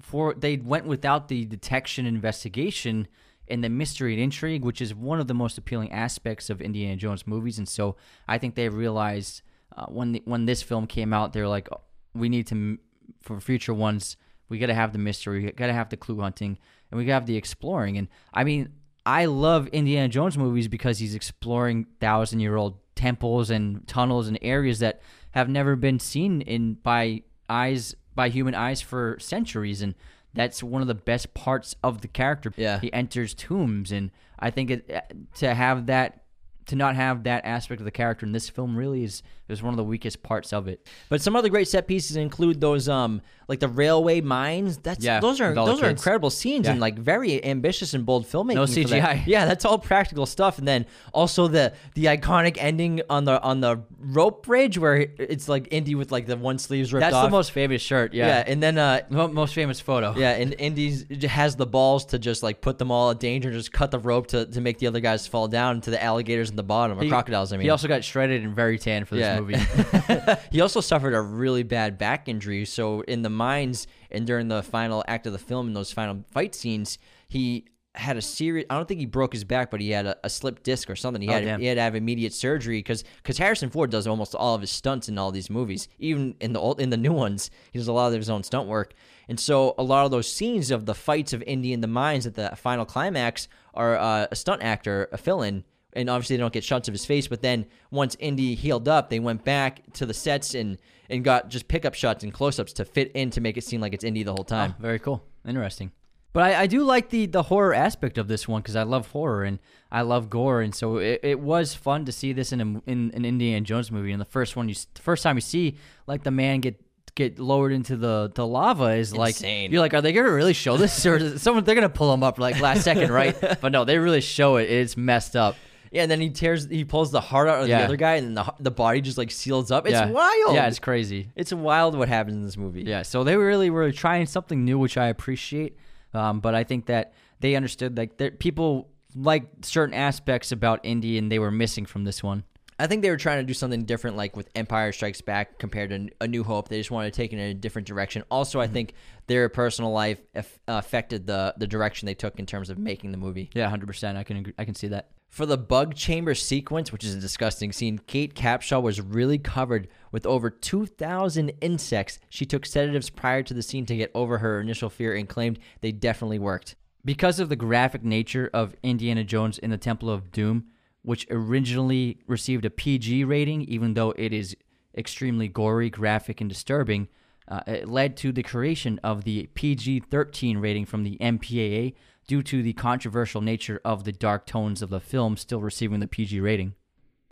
for they went without the detection investigation, and the mystery and intrigue, which is one of the most appealing aspects of Indiana Jones movies. And so I think they realized uh, when the, when this film came out, they're like, oh, we need to for future ones, we got to have the mystery, we got to have the clue hunting, and we got to have the exploring. And I mean, I love Indiana Jones movies because he's exploring thousand year old temples and tunnels and areas that have never been seen in by eyes by human eyes for centuries and that's one of the best parts of the character. Yeah. He enters tombs and I think it, to have that to not have that aspect of the character in this film really is is one of the weakest parts of it. But some other great set pieces include those um like the railway mines. That's Yeah, those are with all the those are incredible scenes Yeah. and like very ambitious and bold filmmaking. No for that. CGI. Yeah, that's all practical stuff. And then also the the iconic ending on the on the rope bridge where it's like Indy with like the one sleeves ripped That's off. the most famous shirt. yeah. Yeah. and then uh most famous photo. yeah, and Indy's has the balls to just like put them all in danger, just cut the rope to, to make the other guys fall down into the alligators in the bottom or He- crocodiles. I mean, He also got shredded and very tan for this Yeah. Movie. he also suffered a really bad back injury. So in the mines and during the final act of the film, in those final fight scenes, he had a serious. I don't think he broke his back, but he had a, a slipped disc or something. He Oh, had damn. he had to have immediate surgery because Harrison Ford does almost all of his stunts in all these movies, even in the old in the new ones. He does a lot of his own stunt work. And so a lot of those scenes of the fights of Indy in the mines at the final climax are uh, a stunt actor, a fill-in, and obviously they don't get shots of his face. But then once Indy healed up, they went back to the sets and and got just pickup shots and close-ups to fit in to make it seem like it's Indy the whole time. Oh, very cool. Interesting. But I, I do like the the horror aspect of this one because I love horror and I love gore, and so it, it was fun to see this in a, in an Indiana Jones movie. And the first one, you the first time you see like the man get get lowered into the, the lava is like Insane. you're like, are they gonna really show this, or someone they're gonna pull him up like last second, right? But no, they really show it. It's messed up. Yeah, and then he tears, he pulls the heart out of Yeah. the other guy, and then the the body just like seals up. It's yeah. wild. Yeah, it's crazy. it's wild what happens in this movie. Yeah, so they really were trying something new, which I appreciate. Um, but I think that they understood like people like certain aspects about Indy, and they were missing from this one. I think they were trying to do something different, like with Empire Strikes Back compared to A New Hope. They just wanted to take it in a different direction. Also, I think their personal life aff- affected the the direction they took in terms of making the movie. Yeah, hundred percent. I can agree. I can see that. For the bug chamber sequence, which is a disgusting scene, Kate Capshaw was really covered with over 2,000 insects. She took sedatives prior to the scene to get over her initial fear and claimed they definitely worked. Because of the graphic nature of Indiana Jones in the Temple of Doom, which originally received a PG rating, even though it is extremely gory, graphic, and disturbing, uh, it led to the creation of the PG 13 rating from the MPAA due to the controversial nature of the dark tones of the film still receiving the PG rating.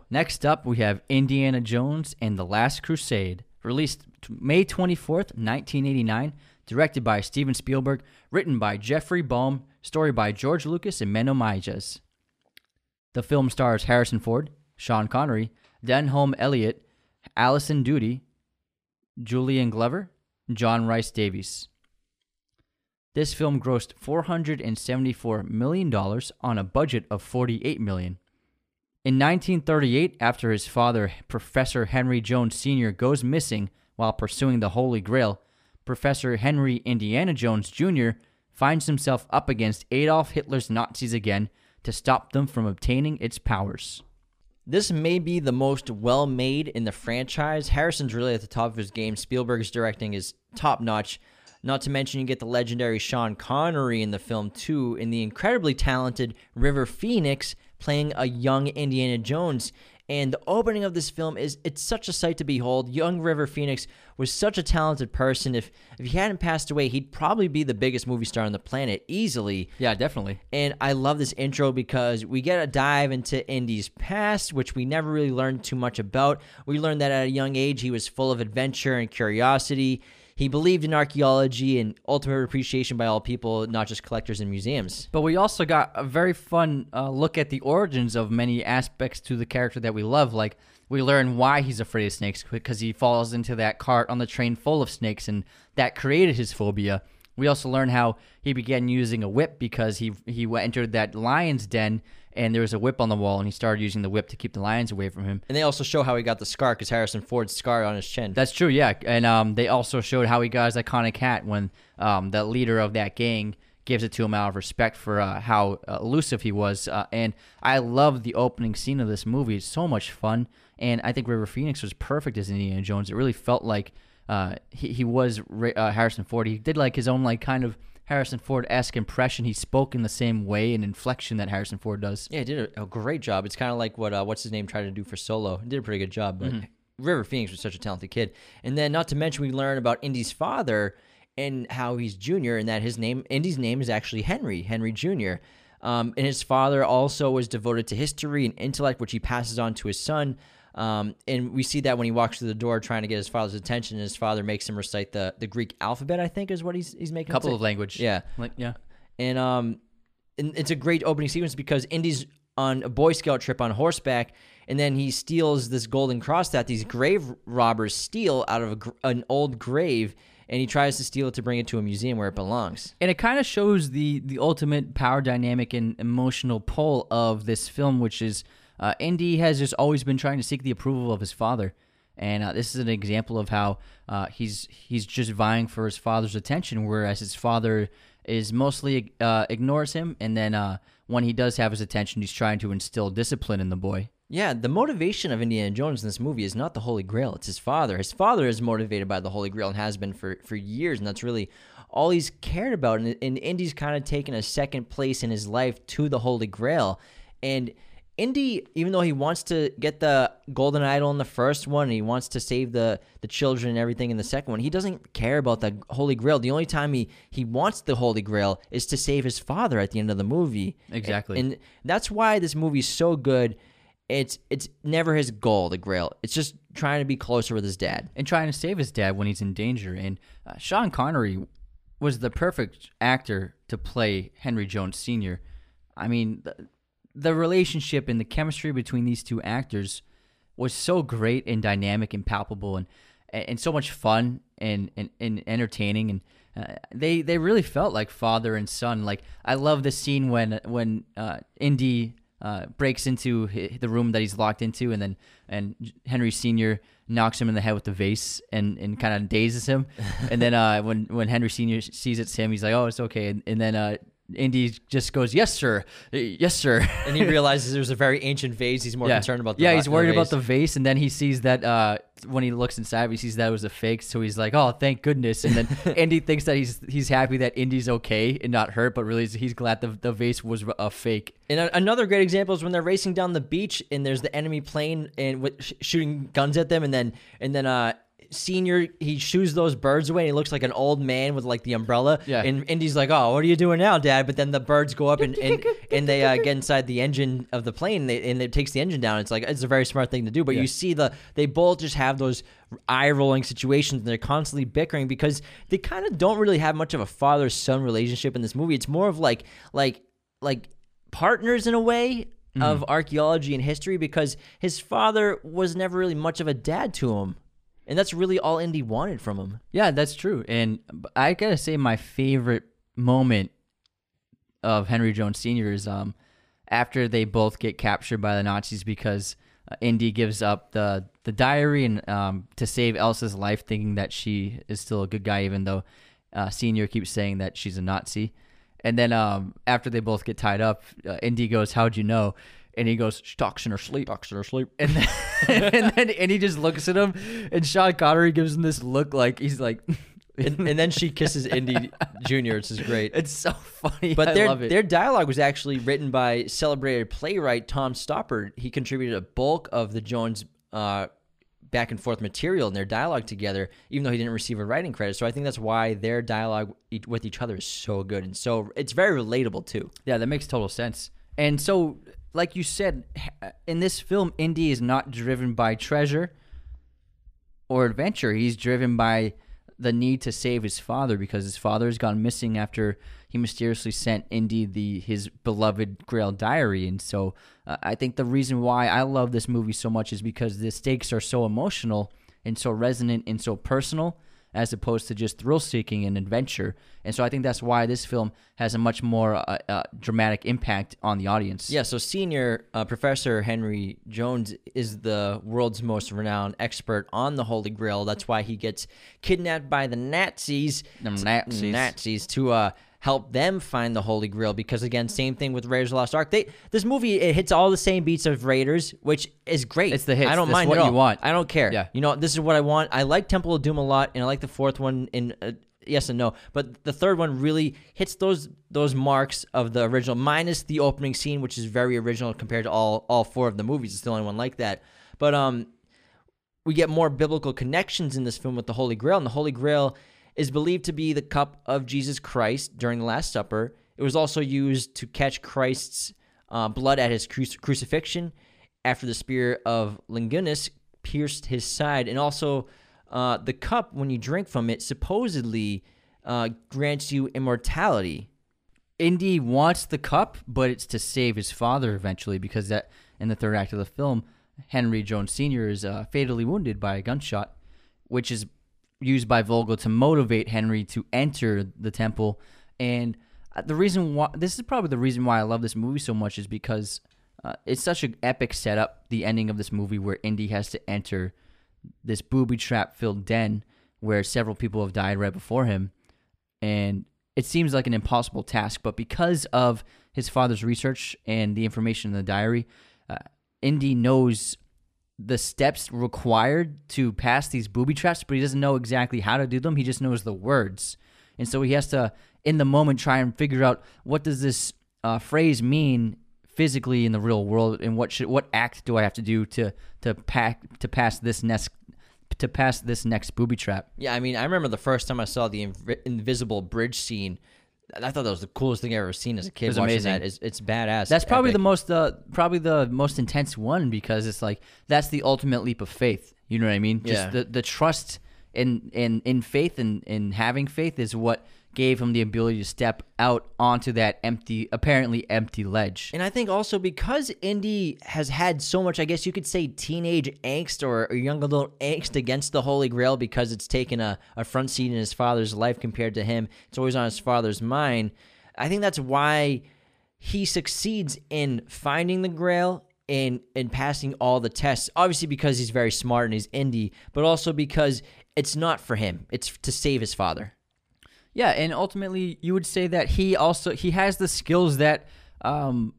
Next up, we have Indiana Jones and the Last Crusade, released May 24th, 1989, directed by Steven Spielberg, written by Jeffrey Boam, story by George Lucas and Menno Meyjes. The film stars Harrison Ford, Sean Connery, Denholm Elliott, Alison Doody, Julian Glover, John Rhys-Davies. This film grossed $474 million on a budget of 48 million. In 1938, after his father, Professor Henry Jones Sr., goes missing while pursuing the Holy Grail, Professor Henry Indiana Jones Jr. finds himself up against Adolf Hitler's Nazis again to stop them from obtaining its powers. This may be the most well made in the franchise. Harrison's really at the top of his game. Spielberg's directing is top notch. Not to mention, you get the legendary Sean Connery in the film, too, and the incredibly talented River Phoenix playing a young Indiana Jones. And the opening of this film is it's such a sight to behold. Young River Phoenix was such a talented person. If if he hadn't passed away, he'd probably be the biggest movie star on the planet easily. Yeah, definitely. And I love this intro because we get a dive into Indy's past, which we never really learned too much about. We learned that at a young age, he was full of adventure and curiosity. He believed in archaeology and ultimate appreciation by all people, not just collectors and museums. But we also got a very fun uh, look at the origins of many aspects to the character that we love. Like, we learn why he's afraid of snakes because he falls into that cart on the train full of snakes, and that created his phobia. We also learn how he began using a whip because he he entered that lion's den, and there was a whip on the wall, and he started using the whip to keep the lions away from him. And they also show how he got the scar because Harrison Ford's scar on his chin. That's true, yeah. And um, they also showed how he got his iconic hat when um, the leader of that gang gives it to him out of respect for uh, how uh, elusive he was. Uh, and I love the opening scene of this movie. It's so much fun. And I think River Phoenix was perfect as Indiana Jones. It really felt like uh, he, he was uh, Harrison Ford. He did like his own like kind of Harrison Ford esque impression. He spoke in the same way and inflection that Harrison Ford does. Yeah, he did a, a great job. It's kind of like what uh, what's his name tried to do for Solo. He did a pretty good job, but River Phoenix was such a talented kid. And then, not to mention, we learn about Indy's father and how he's Junior, and that his name Indy's name is actually Henry Henry Junior. Um, and his father also was devoted to history and intellect, which he passes on to his son. Um, and we see that when he walks through the door trying to get his father's attention, and his father makes him recite the, the Greek alphabet. I think is what he's he's making. A couple of language. Yeah, Like, yeah. and um, and it's a great opening sequence because Indy's on a Boy Scout trip on horseback, and then he steals this golden cross that these grave robbers steal out of a, an old grave, and he tries to steal it to bring it to a museum where it belongs. and it kind of shows the the ultimate power dynamic and emotional pull of this film, which is uh, Indy has just always been trying to seek the approval of his father, and uh, this is an example of how uh, he's he's just vying for his father's attention, whereas his father is mostly uh, ignores him, and then uh, when he does have his attention, he's trying to instill discipline in the boy. Yeah, the motivation of Indiana Jones in this movie is not the Holy Grail; it's his father. His father is motivated by the Holy Grail and has been for for years, and that's really all he's cared about. And, and Indy's kind of taken a second place in his life to the Holy Grail, and. Indy, even though he wants to get the golden idol in the first one, and he wants to save the the children and everything in the second one, he doesn't care about the Holy Grail. The only time he he wants the Holy Grail is to save his father at the end of the movie. Exactly. and that's why this movie is so good. It's it's never his goal, the Grail. It's just trying to be closer with his dad. and trying to save his dad when he's in danger. And uh, Sean Connery was the perfect actor to play Henry Jones Sr. I mean, the, the relationship and the chemistry between these two actors was so great and dynamic and palpable and and so much fun and and, and entertaining and uh, they they really felt like father and son. Like I love the scene when when uh, Indy uh, breaks into the room that he's locked into, and then and Henry Senior knocks him in the head with the vase and, and kind of dazes him. and then uh, when when Henry Senior sees it's him, he's like, "Oh, it's okay." And, and then uh, Indy just goes, "Yes, sir. Yes, sir." And he realizes there's a very ancient vase. He's more yeah. concerned about. The yeah, he's worried about the vase, and then he sees that uh, when he looks inside, he sees that it was a fake. So he's like, "Oh, thank goodness!" And then Indy thinks that he's he's happy that Indy's okay and not hurt, but really he's glad the the vase was a fake. And a- another great example is when they're racing down the beach and there's the enemy plane and with sh- shooting guns at them, and then and then uh senior he shoos those birds away and he looks like an old man with like the umbrella. Yeah. And Indy's like, "Oh, what are you doing now, Dad?" But then the birds go up and and, and they uh, get inside the engine of the plane and, they, and it takes the engine down. It's like it's a very smart thing to do. But Yeah. you see the they both just have those eye rolling situations and they're constantly bickering because they kind of don't really have much of a father son relationship in this movie. It's more of like like like partners in a way of archaeology and history because his father was never really much of a dad to him. And that's really all Indy wanted from him. Yeah, that's true. And I gotta say, my favorite moment of Henry Jones Sr. is um, after they both get captured by the Nazis because uh, Indy gives up the the diary and um, to save Elsa's life, thinking that she is still a good guy, even though uh, Senior keeps saying that she's a Nazi. And then um, after they both get tied up, uh, Indy goes, "How'd you know?" And he goes, "She talks in her sleep." Talks in her sleep. And then, and then and he just looks at him, and Sean Connery gives him this look like he's like, And, and then she kisses Indy Jr., which is great. it's so funny. But I their love it. their dialogue was actually written by celebrated playwright Tom Stoppard. He contributed a bulk of the Jones uh, back and forth material in their dialogue together, even though he didn't receive a writing credit. So I think that's why their dialogue with each other is so good and so it's very relatable too. Yeah, that makes total sense. And so, like you said, in this film, Indy is not driven by treasure or adventure. He's driven by the need to save his father because his father has gone missing after he mysteriously sent Indy the his beloved Grail diary. And so, uh, I think the reason why I love this movie so much is because the stakes are so emotional and so resonant and so personal as opposed to just thrill seeking and adventure. And so I think that's why this film has a much more uh, uh, dramatic impact on the audience. Yeah, so senior uh, Professor Henry Jones is the world's most renowned expert on the Holy Grail. That's why he gets kidnapped by the Nazis, The Nazis. Nazis to uh, help them find the Holy Grail. Because again, same thing with Raiders of the Lost Ark. They this movie it hits all the same beats of Raiders, which is great. It's the hits. I don't That's mind what at you want. I don't care. Yeah. You know, this is what I want. I like Temple of Doom a lot, and I like the fourth one in. Uh, Yes and no, but the third one really hits those those marks of the original, minus the opening scene, which is very original compared to all all four of the movies. It's the only one like that. But um, we get more biblical connections in this film with the Holy Grail, and the Holy Grail is believed to be the cup of Jesus Christ during the Last Supper. It was also used to catch Christ's uh, blood at his cruci- crucifixion after the spear of Longinus pierced his side, and also uh, the cup, when you drink from it, supposedly uh, grants you immortality. Indy wants the cup, but it's to save his father eventually because that in the third act of the film, Henry Jones Sr. is uh, fatally wounded by a gunshot, which is used by Vogel to motivate Henry to enter the temple. And uh, the reason why this is probably the reason why I love this movie so much is because uh, it's such an epic setup. The ending of this movie where Indy has to enter this booby trap filled den where several people have died right before him and it seems like an impossible task but because of his father's research and the information in the diary uh, indy knows the steps required to pass these booby traps but he doesn't know exactly how to do them he just knows the words and so he has to in the moment try and figure out what does this uh, phrase mean physically in the real world and what should what act do i have to do to to pack to pass this next to pass this next booby trap Yeah, I mean, I remember the first time I saw the inv- invisible bridge scene. I thought that was the coolest thing I ever seen as a kid. It was watching amazing. that. It's, it's badass. That's probably epic. the most uh, probably the most intense one because it's like that's the ultimate leap of faith. You know what I mean? Just Yeah. the, the trust in in in faith and in having faith is what gave him the ability to step out onto that empty apparently empty ledge. And I think also because Indy has had so much, I guess you could say, teenage angst or, or young adult angst against the Holy Grail because it's taken a, a front seat in his father's life compared to him. It's always on his father's mind. I think that's why he succeeds in finding the Grail and and passing all the tests. Obviously because he's very smart and he's Indy, but also because it's not for him. It's to save his father. Yeah, and ultimately, you would say that he also he has the skills that um,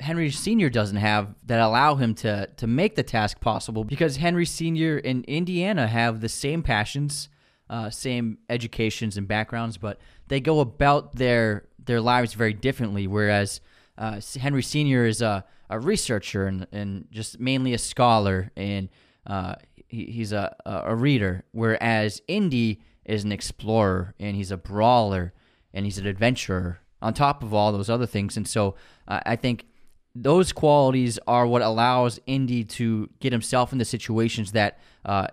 Henry Senior doesn't have that allow him to to make the task possible. Because Henry Senior and Indiana have the same passions, uh, same educations and backgrounds, but they go about their their lives very differently. Whereas uh, Henry Senior is a, a researcher and, and just mainly a scholar, and uh, he, he's a a reader. Whereas Indy is an explorer and he's a brawler and he's an adventurer on top of all those other things. And so uh, I think those qualities are what allows Indy to get himself into situations that uh,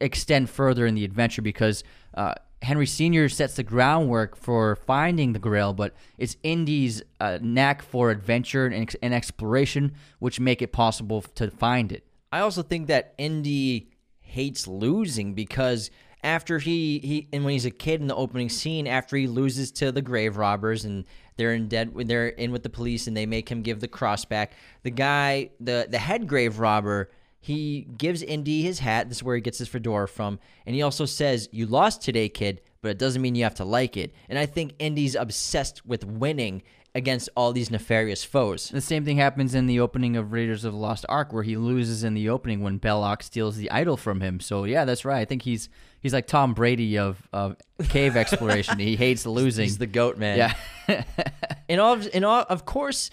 extend further in the adventure because uh, Henry Sr. sets the groundwork for finding the Grail, but it's Indy's uh, knack for adventure and, ex- and exploration which make it possible to find it. I also think that Indy hates losing because after he, he and when he's a kid in the opening scene, after he loses to the grave robbers and they're in dead they're in with the police and they make him give the cross back, the guy the the head grave robber he gives Indy his hat. This is where he gets his fedora from, and he also says, "You lost today, kid, but it doesn't mean you have to like it." And I think Indy's obsessed with winning against all these nefarious foes. The same thing happens in the opening of Raiders of the Lost Ark, where he loses in the opening when Belloq steals the idol from him. So yeah, that's right. I think he's he's like Tom Brady of, of cave exploration. he hates losing. He's the goat man. yeah, And all, of, and all, of course,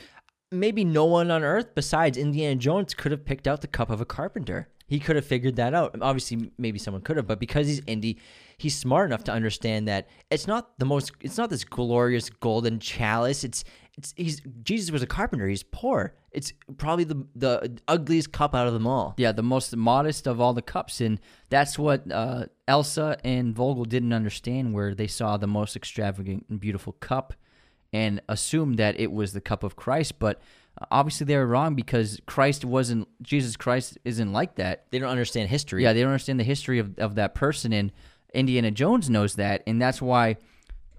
maybe no one on Earth besides Indiana Jones could have picked out the cup of a carpenter. He could have figured that out. Obviously, maybe someone could have, but because he's Indy, he's smart enough to understand that it's not the most. It's not this glorious golden chalice. It's it's he's Jesus was a carpenter. He's poor. It's probably the the ugliest cup out of them all. yeah, the most modest of all the cups, and that's what uh, Elsa and Vogel didn't understand. Where they saw the most extravagant and beautiful cup, and assumed that it was the cup of Christ, but. uh, Obviously, they were wrong because Christ wasn't Jesus Christ isn't like that. They don't understand history. Yeah, they don't understand the history of, of that person, and Indiana Jones knows that, and that's why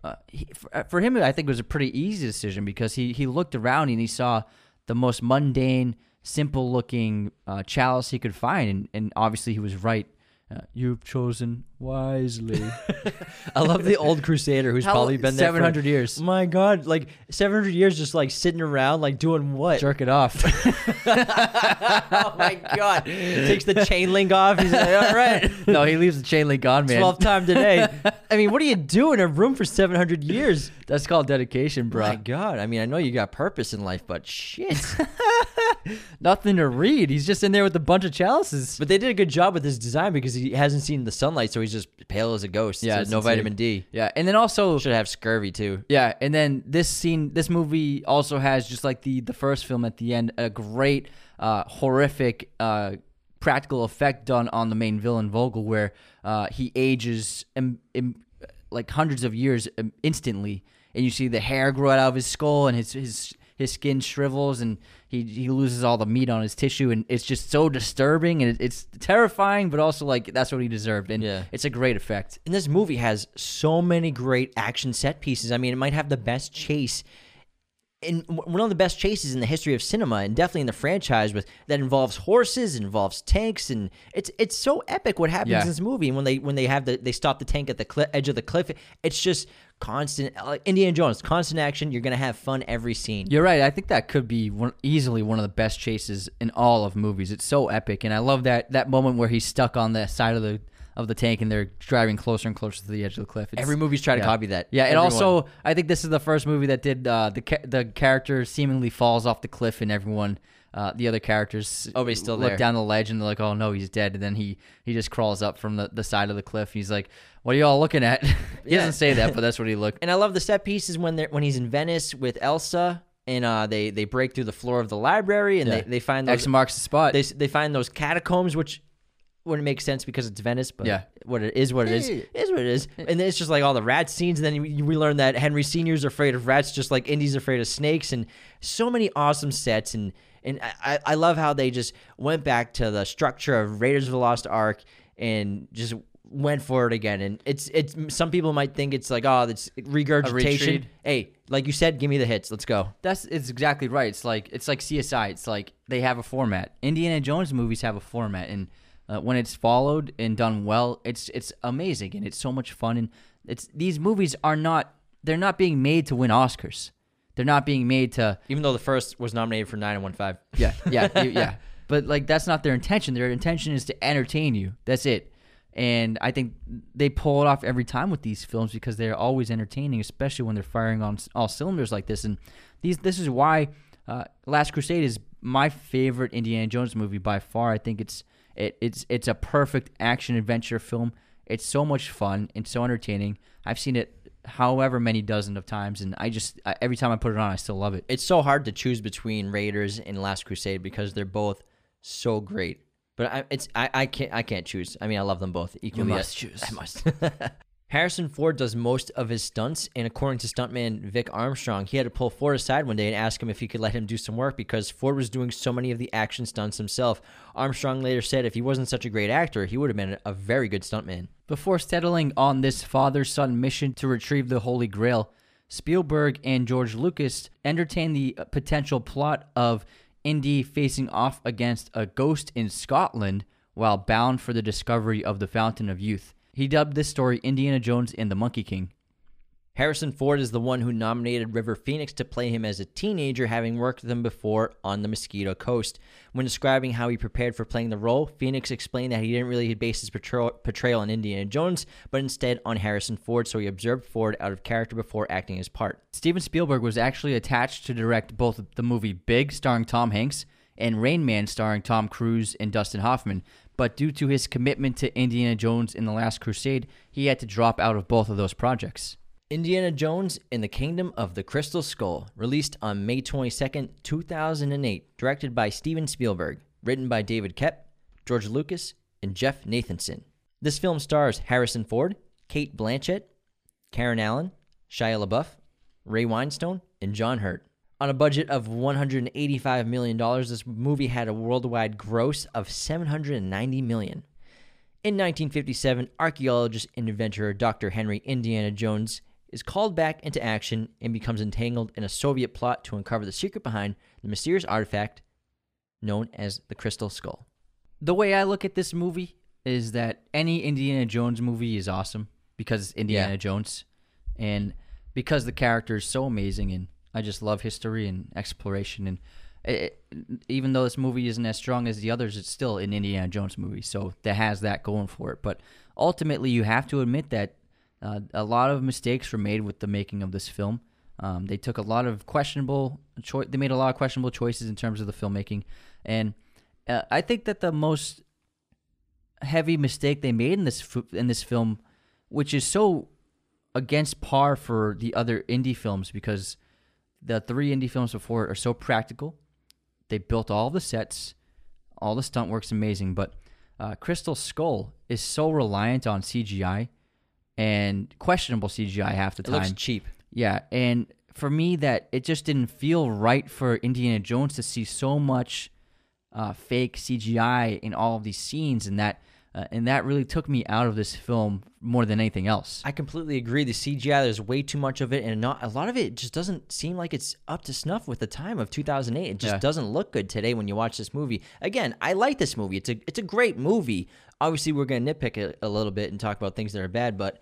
uh, for, for him, I think it was a pretty easy decision because he he looked around and he saw the most mundane, simple looking uh, chalice he could find, and, and obviously he was right. Uh, You've chosen wisely. I love the old crusader who's How- probably been there for- 700 years. My God, like 700 years, just like sitting around, like doing what? Jerk it off. oh my God! Takes the chain link off. He's like, all right. no, he leaves the chain link on, man. 12th time today. I mean, what do you do in a room for 700 years? That's called dedication, bro. My God. I mean, I know you got purpose in life, but shit. Nothing to read. He's just in there with a bunch of chalices. but they did a good job with his design because he hasn't seen the sunlight, so he's just pale as a ghost. Yeah, So no insane. vitamin D. Yeah, and then also Should have scurvy too. Yeah, and then this scene, this movie also has just like the the first film at the end, a great uh, horrific uh, practical effect done on the main villain Vogel, where uh, he ages im- im- like hundreds of years um, instantly, and you see the hair grow out of his skull, and his his his skin shrivels, and he he loses all the meat on his tissue, and it's just so disturbing, and it, it's terrifying, but also like that's what he deserved, and Yeah. it's a great effect. And this movie has so many great action set pieces. I mean, it might have the best chase in one of the best chases in the history of cinema and definitely in the franchise with that involves horses involves tanks and it's it's so epic what happens Yeah. in this movie and when they when they have the they stop the tank at the cli- edge of the cliff it's just constant like indiana jones constant action you're gonna have fun every scene You're right. I think that could be one, easily one of the best chases in all of movies. It's so epic, and I love that that moment where he's stuck on the side of the of the tank and they're driving closer and closer to the edge of the cliff. It's, every movie's trying to copy that Yeah, and Everyone. also I think this is the first movie that did uh, the ca- the character seemingly falls off the cliff and everyone. Uh, the other characters Oh, he's still look there. down the ledge and they're like, "Oh no, he's dead." And then he he just crawls up from the, the side of the cliff. He's like, "What are y'all looking at?" he Yeah. doesn't say that, but that's what he looked. And I love the set pieces when they're when he's in Venice with Elsa and uh, they they break through the floor of the library and Yeah. they, they find those X marks the spot. they they find those catacombs which wouldn't make sense because it's Venice, but Yeah. what it is, what it is, Yeah. it is what it is. And then it's just like all the rat scenes, and then we we learn that Henry Senior's afraid of rats, just like Indy's afraid of snakes, and so many awesome sets. And and I, I love how they just went back to the structure of Raiders of the Lost Ark and just went for it again. And it's it's some people might think it's like oh, it's regurgitation. Hey, like you said, give me the hits. Let's go. That's it's exactly right. It's like it's like CSI. It's like they have a format. Indiana Jones movies have a format, and uh, when it's followed and done well, it's it's amazing and it's so much fun. And it's these movies are not they're not being made to win Oscars. They're not being made to Even though the first was nominated for nine and one five. yeah yeah yeah. But like that's not their intention. Their intention is to entertain you. That's it. And I think they pull it off every time with these films because they're always entertaining, especially when they're firing on all cylinders like this. And these, this is why uh, Last Crusade is my favorite Indiana Jones movie by far. I think it's it, it's it's a perfect action adventure film. It's so much fun and so entertaining. I've seen it however many dozen of times, and I just I, every time I put it on, I still love it. it's so hard to choose between Raiders and Last Crusade because they're both so great. But I, it's I, I can't I can't choose. I mean, I love them both equally. You must choose. I must. Harrison Ford does most of his stunts, and according to stuntman Vic Armstrong, he had to pull Ford aside one day and ask him if he could let him do some work because Ford was doing so many of the action stunts himself. Armstrong later said if he wasn't such a great actor, he would have been a very good stuntman. Before settling on this father son mission to retrieve the Holy Grail, Spielberg and George Lucas entertained the potential plot of Indy facing off against a ghost in Scotland while bound for the discovery of the Fountain of Youth. He dubbed this story Indiana Jones and the Monkey King. Harrison Ford is the one who nominated River Phoenix to play him as a teenager, having worked with him before on the Mosquito Coast. When describing how he prepared for playing the role, Phoenix explained that he didn't really base his portrayal, on Indiana Jones, but instead on Harrison Ford, so he observed Ford out of character before acting his part. Steven Spielberg was actually attached to direct both the movie Big, starring Tom Hanks, and Rain Man, starring Tom Cruise and Dustin Hoffman. But due to his commitment to Indiana Jones in The Last Crusade, he had to drop out of both of those projects. Indiana Jones in the Kingdom of the Crystal Skull, released on May 22, 2008, directed by Steven Spielberg, written by David Koepp, George Lucas, and Jeff Nathanson. This film stars Harrison Ford, Cate Blanchett, Karen Allen, Shia LaBeouf, Ray Winstone, and John Hurt. On a budget of $185 million, this movie had a worldwide gross of 790 million. In 1957, archaeologist and adventurer Dr. Henry Indiana Jones is called back into action and becomes entangled in a Soviet plot to uncover the secret behind the mysterious artifact known as the Crystal Skull. The way I look at this movie, is that any Indiana Jones movie is awesome because it's Indiana Yeah. Jones, and because the character is so amazing, and I just love history and exploration. And it, even though this movie isn't as strong as the others, it's still an Indiana Jones movie, so that has that going for it. But ultimately, you have to admit that uh, a lot of mistakes were made with the making of this film. Um, they took a lot of questionable They made a lot of questionable choices in terms of the filmmaking, and uh, I think that the most heavy mistake they made in this f- in this film, which is so against par for the other Indy films, because the three Indy films before it are so practical. They built all the sets, all the stunt work's amazing, but uh, Crystal Skull is so reliant on CGI and questionable CGI half the It time. looks cheap. Yeah, and for me, that it just didn't feel right for Indiana Jones to see so much uh, fake CGI in all of these scenes, and that uh, and that really took me out of this film more than anything else. I completely agree. The CGI, there's way too much of it, and not a lot of it just doesn't seem like it's up to snuff with the time of 2008. It just Yeah. doesn't look good today when you watch this movie. Again, I like this movie. It's a it's a great movie. Obviously, we're gonna nitpick it a little bit and talk about things that are bad, but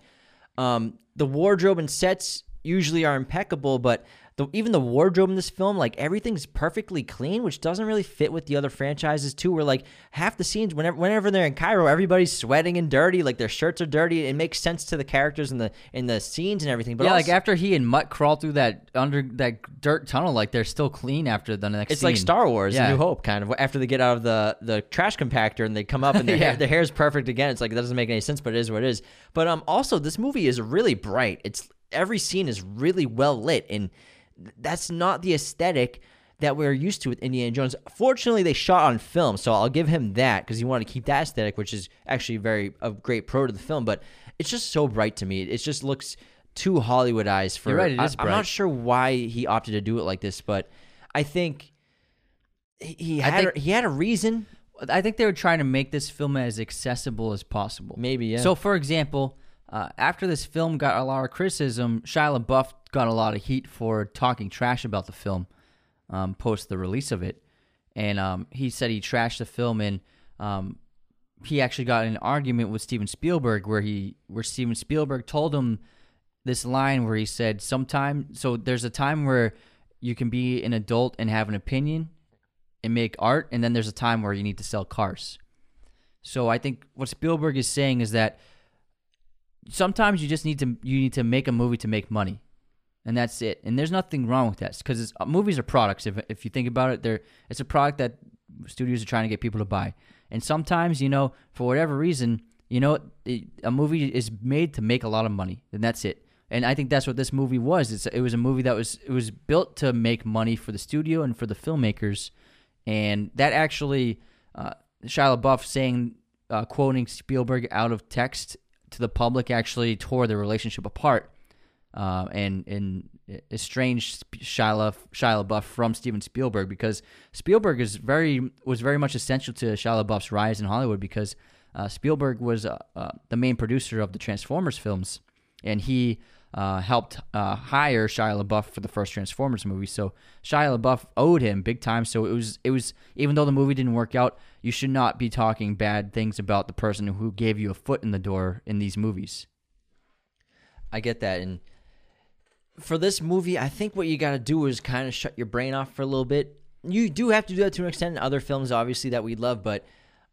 um, the wardrobe and sets usually are impeccable, but the, even the wardrobe in this film, like everything's perfectly clean, which doesn't really fit with the other franchises too. Where like half the scenes, whenever whenever they're in Cairo, everybody's sweating and dirty, like their shirts are dirty. It makes sense to the characters and the in the scenes and everything. But yeah, also, like after he and Mutt crawl through that under that dirt tunnel, like they're still clean after the next. it's like. Star Wars: Yeah. New Hope, kind of. After they get out of the the trash compactor and they come up and their, Yeah. hair, their hair's perfect again. It's like that doesn't make any sense, but it is what it is. But um, also this movie is really bright. It's every scene is really well lit, and that's not the aesthetic that we're used to with Indiana Jones. Fortunately, they shot on film, so I'll give him that because he wanted to keep that aesthetic, which is actually very a great pro to the film. But it's just so bright to me. It just looks too Hollywoodized for. You're right, it I- is I'm not sure why he opted to do it like this, but I think he, he had think- a, he had a reason. I think they were trying to make this film as accessible as possible. Maybe, yeah. So, for example, uh, after this film got a lot of criticism, Shia LaBeouf got a lot of heat for talking trash about the film um, post the release of it, and um, he said he trashed the film, and um, he actually got an argument with Steven Spielberg where he where Steven Spielberg told him this line where he said, "Sometime, so there's a time where you can be an adult and have an opinion." and make art, and then there's a time where you need to sell cars. So I think what Spielberg is saying is that sometimes you just need to you need to make a movie to make money, and that's it. And there's nothing wrong with that because movies are products. If if you think about it, they're it's a product that studios are trying to get people to buy. And sometimes you know for whatever reason, you know it, a movie is made to make a lot of money, and that's it. And I think that's what this movie was. It's, it was a movie that was it was built to make money for the studio and for the filmmakers and that actually uh, Shia LaBeouf saying uh, quoting Spielberg out of text to the public actually tore the relationship apart uh, and and estranged Shia, Shia LaBeouf from Steven Spielberg because Spielberg is very was very much essential to Shia LaBeouf's rise in Hollywood because uh, Spielberg was uh, uh, the main producer of the Transformers films and he uh, helped uh, hire Shia LaBeouf for the first Transformers movie. So Shia LaBeouf owed him big time. So it was it was even though the movie didn't work out, you should not be talking bad things about the person who gave you a foot in the door in these movies. I get that, and for this movie, I think what you got to do is kind of shut your brain off for a little bit. You do have to do that to an extent in other films, obviously that we love, but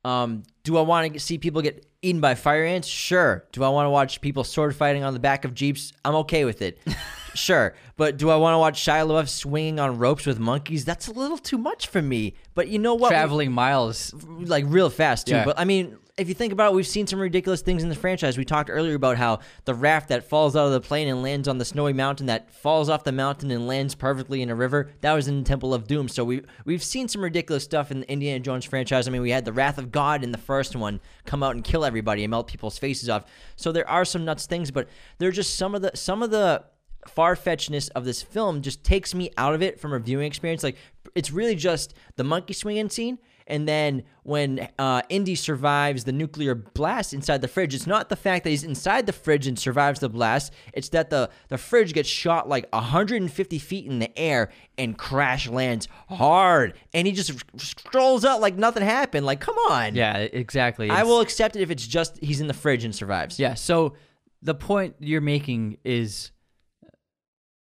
um, do I want to see people get eaten by fire ants? Sure. Do I want to watch people sword fighting on the back of jeeps? I'm okay with it. sure. But do I want to watch Shia LaBeouf swinging on ropes with monkeys? That's a little too much for me. But you know what? Traveling miles. like real fast too. Yeah. But I mean, if you think about it, we've seen some ridiculous things in the franchise. We talked earlier about how the raft that falls out of the plane and lands on the snowy mountain that falls off the mountain and lands perfectly in a river. That was in Temple of Doom. So we we've seen some ridiculous stuff in the Indiana Jones franchise. I mean, we had the Wrath of God in the first one come out and kill everybody and melt people's faces off. So there are some nuts things, but they're just some of the some of the far fetchedness of this film just takes me out of it from a viewing experience. Like it's really just the monkey swinging scene And then when uh, Indy survives the nuclear blast inside the fridge, it's not the fact that he's inside the fridge and survives the blast. It's that the, the fridge gets shot like 150 feet in the air and crash lands hard. And he just strolls out like nothing happened. Like, come on. Yeah, exactly. I will accept it if it's just he's in the fridge and survives. Yeah. So the point you're making is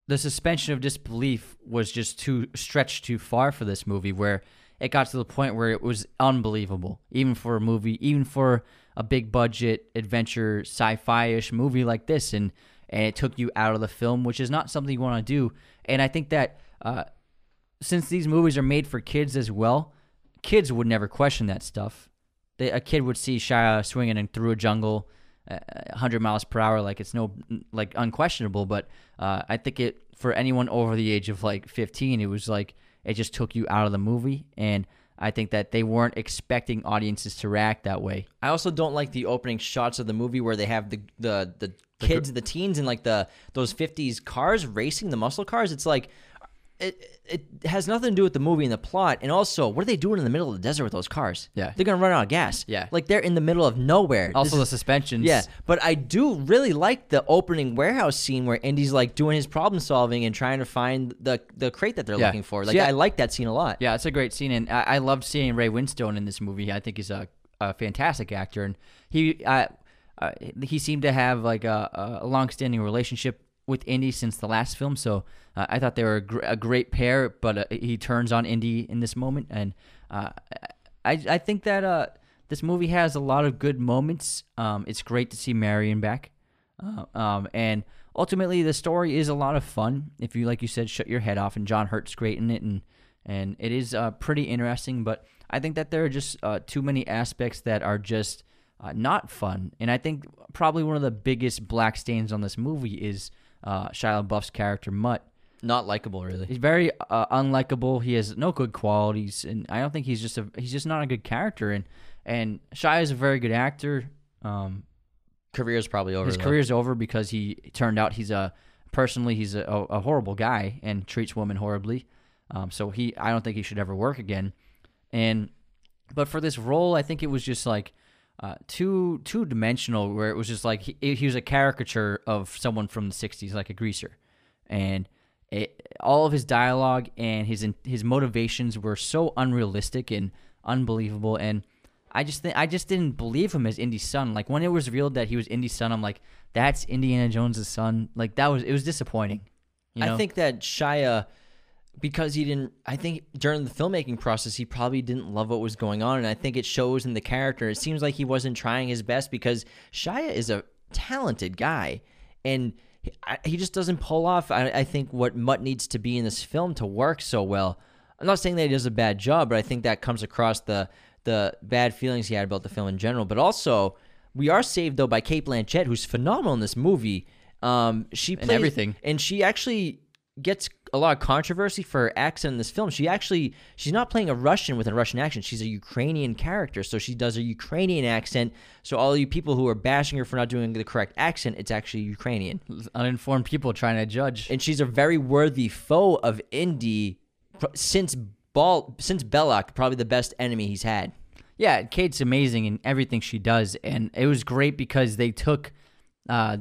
the suspension of disbelief was just too stretched too far for this movie, where it got to the point where it was unbelievable, even for a movie, even for a big budget adventure sci-fi ish movie like this, and and it took you out of the film, which is not something you want to do. And I think that uh, since these movies are made for kids as well, kids would never question that stuff. They, a kid would see Shia swinging in through a jungle, uh, 100 miles per hour, like it's no like unquestionable. But uh, I think it for anyone over the age of like 15, it was like it just took you out of the movie, and I think that they weren't expecting audiences to react that way. I also don't like the opening shots of the movie where they have the the the kids, the teens, in like the those '50s cars racing the muscle cars. It's like it it has nothing to do with the movie and the plot. And also, what are they doing in the middle of the desert with those cars? Yeah. they're gonna run out of gas. Yeah. like they're in the middle of nowhere. Also, the suspensions. Yeah, but I do really like the opening warehouse scene where Indy's like doing his problem solving and trying to find the the crate that they're Yeah. looking for. Like Yeah. I like that scene a lot. Yeah, it's a great scene, and I, I loved seeing Ray Winstone in this movie. I think he's a, a fantastic actor, and he uh, uh, he seemed to have like a, a long-standing relationship with Indy since the last film. So uh, I thought they were a, gr- a great pair. But uh, he turns on Indy in this moment, and uh, I I think that uh, this movie has a lot of good moments. Um, it's great to see Marion back. Uh, um, and ultimately, the story is a lot of fun. If you, like you said, shut your head off, and John Hurt's great in it, and and it is uh, pretty interesting. But I think that there are just too many aspects that are just not fun. And I think probably one of the biggest black stains on this movie is uh, Shia LaBeouf's character Mutt. Not likable, really. He's very uh, unlikable. He has no good qualities, and I don't think he's just a he's just not a good character. And and Shia is a very good actor. Um, Career's probably over. his though. career's over because he turned out he's a personally he's a, a, a horrible guy and treats women horribly. Um, so he I don't think he should ever work again. And but for this role, I think it was just like uh, too two dimensional, where it was just like he, he was a caricature of someone from the '60s, like a greaser, and it, all of his dialogue and his his motivations were so unrealistic and unbelievable. And I just think I just didn't believe him as Indy's son. Like when it was revealed that he was Indy's son, I'm like, that's Indiana Jones' son. Like that was it was disappointing. You know? I think that Shia, because he didn't, I think during the filmmaking process, he probably didn't love what was going on. And I think it shows in the character. It seems like he wasn't trying his best because Shia is a talented guy. And he, I- he just doesn't pull off, I, I think, what Mutt needs to be in this film to work so well. I'm not saying that he does a bad job, but I think that comes across the the bad feelings he had about the film in general. But also, we are saved though by Cate Blanchett, who's phenomenal in this movie. Um, she plays and everything. and she actually gets a lot of controversy for her accent in this film. She actually she's not playing a Russian with a Russian accent. She's a Ukrainian character, so she does a Ukrainian accent. So all you people who are bashing her for not doing the correct accent, it's actually Ukrainian. uninformed people trying to judge. And she's a very worthy foe of Indy since Ball since Belloq, probably the best enemy he's had. Yeah, Cate's amazing in everything she does, and it was great because they took, uh,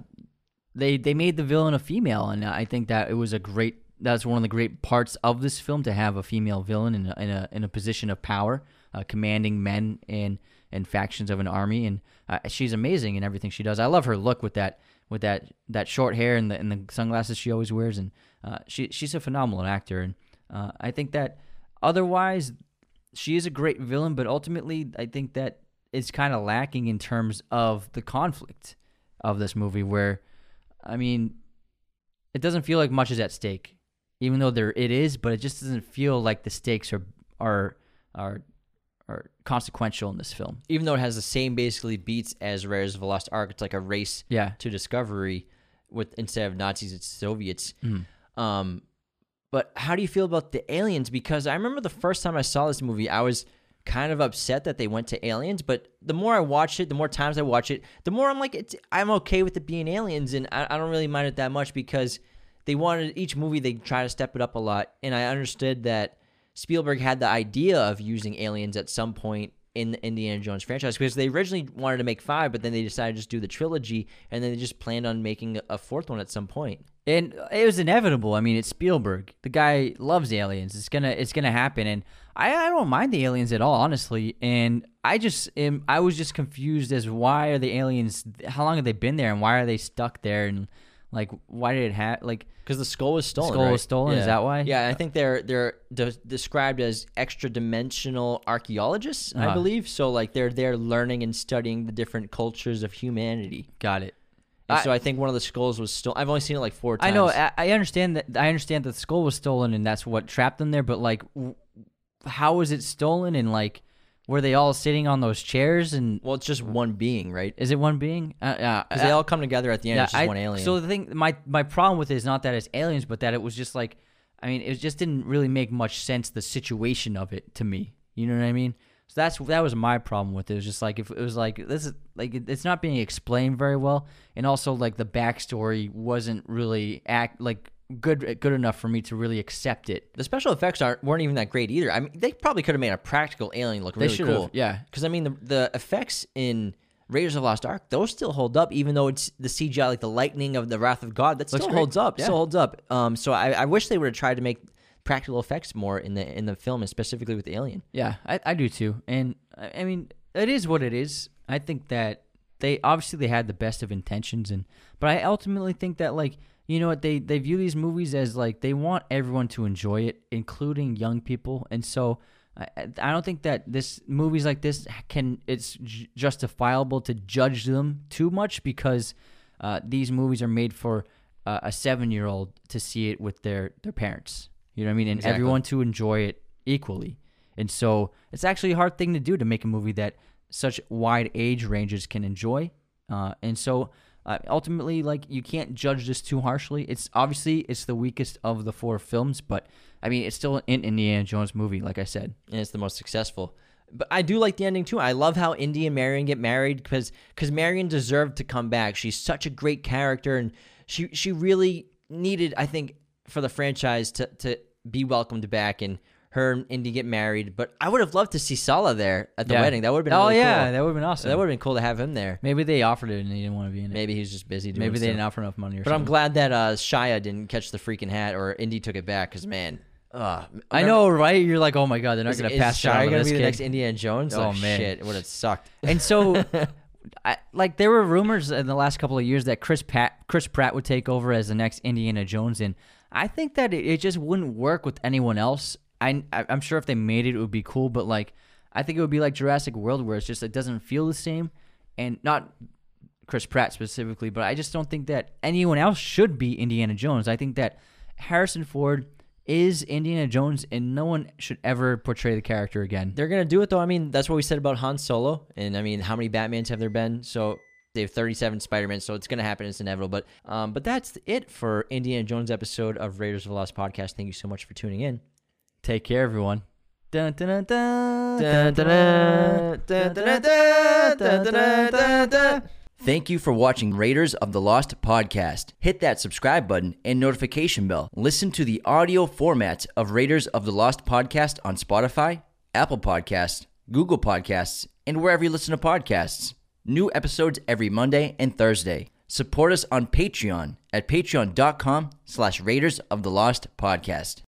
they they made the villain a female, and I think that it was a great. That's one of the great parts of this film to have a female villain in a in a, in a position of power, uh, commanding men and and factions of an army, and uh, she's amazing in everything she does. I love her look with that with that that short hair and the and the sunglasses she always wears, and uh, she she's a phenomenal actor, and uh, I think that otherwise she is a great villain, but ultimately, I think that it's kind of lacking in terms of the conflict of this movie. Where, I mean, it doesn't feel like much is at stake, even though there it is, but it just doesn't feel like the stakes are are are are consequential in this film. Even though it has the same basically beats as Raiders of the Lost Ark, it's like a race Yeah, to discovery with instead of Nazis, it's Soviets. Mhm. Um, but how do you feel about the aliens? Because I remember the first time I saw this movie, I was kind of upset that they went to aliens. But the more I watch it, the more times I watch it, the more I'm like, it's, I'm okay with it being aliens, and I, I don't really mind it that much because they wanted each movie they try to step it up a lot, and I understood that Spielberg had the idea of using aliens at some point in the Indiana Jones franchise because they originally wanted to make five, but then they decided to just do the trilogy, and then they just planned on making a fourth one at some point. And it was inevitable. I mean, it's Spielberg. The guy loves aliens. It's gonna it's gonna happen. And I, I don't mind the aliens at all, honestly. And I just am I was just confused as why are the aliens how long have they been there and why are they stuck there and like why did it have like Because the skull was stolen. Skull right? was stolen? Is that why? Yeah, I think they're they're de- described as extra dimensional archaeologists, I Uh-huh. believe. So like they're there learning and studying the different cultures of humanity. got it. I- so I think one of the skulls was still. I've only seen it like four times. I know. I, I understand that. I understand that the skull was stolen, and that's what trapped them there. But like, w- how was it stolen? And like, were they all sitting on those chairs? And Well, it's just one being, right? is it one being? Uh, uh, Because they all come together at the end. yeah, it's just I- one alien. So the thing, my my problem with it is not that it's aliens, but that it was just like, I mean, it just didn't really make much sense. The situation of it to me, you know what I mean? So that's that was my problem with it. It was just like if it was like this is like it- it's not being explained very well, and also like the backstory wasn't really act like good good enough for me to really accept it. the special effects aren't weren't even that great either. I mean, they probably could have made a practical alien look really cool. yeah. Because I mean, the the effects in Raiders of the Lost Ark those still hold up, even though it's the CGI, like the lightning of the Wrath of God, that Looks still great. holds up. Yeah. Still holds up. Um, so I, I wish they would have tried to make practical effects more in the in the film, and specifically with the alien. Yeah, I, I do too. And I I mean, it is what it is. I think that they obviously they had the best of intentions, and but I ultimately think that like you know what they they view these movies as like they want everyone to enjoy it, including young people, and so. I, I don't think that this movies like this can it's j- justifiable to judge them too much because uh, these movies are made for uh, a seven year old to see it with their their parents. You know what I mean? And Exactly. everyone to enjoy it equally. And so it's actually a hard thing to do to make a movie that such wide age ranges can enjoy. Uh, and so uh, ultimately, like you can't judge this too harshly. It's obviously it's the weakest of the four films, but I mean it's still an Indiana Jones movie, like I said. and it's the most successful. But I do like the ending too. I love how Indy and Marion get married because because Marion deserved to come back. She's such a great character, and she she really needed, I think, for the franchise to to be welcomed back and her and Indy get married. But I would have loved to see Sallah there at the Yeah. wedding. That would have been oh really yeah, cool. that would have been awesome. that would have been cool to have him there. Maybe they offered it and he didn't want to be in it. Maybe he was just busy. Doing Maybe they stuff. didn't offer enough money or But I'm something. glad that uh, Shia didn't catch the freaking hat or Indy took it back because man, uh, I know, right? You're like, oh my god, they're not going to pass Shia Shia on gonna this be the kid. next Indiana Jones? Oh, Oh, man. shit! It would have sucked. And so, I, like, there were rumors in the last couple of years that Chris Pat, Chris Pratt would take over as the next Indiana Jones, and I think that it, it just wouldn't work with anyone else. I, I'm sure if they made it, it would be cool, but like, I think it would be like Jurassic World, where it's just it doesn't feel the same, and not Chris Pratt specifically, but I just don't think that anyone else should be Indiana Jones. I think that Harrison Ford is Indiana Jones, and no one should ever portray the character again. They're gonna do it though. I mean, that's what we said about Han Solo, and I mean, how many Batmans have there been? So they have 37 Spider-Man, so it's gonna happen. It's inevitable. But um, but that's it for Indiana Jones episode of Raiders of the Lost podcast. Thank you so much for tuning in. Take care, everyone. Thank you for watching Raiders of the Lost podcast. Hit that subscribe button and notification bell. Listen to the audio formats of Raiders of the Lost podcast on Spotify, Apple Podcasts, Google Podcasts, and wherever you listen to podcasts. New episodes every Monday and Thursday. Support us on Patreon at patreon.com slash Raiders of the Lost podcast.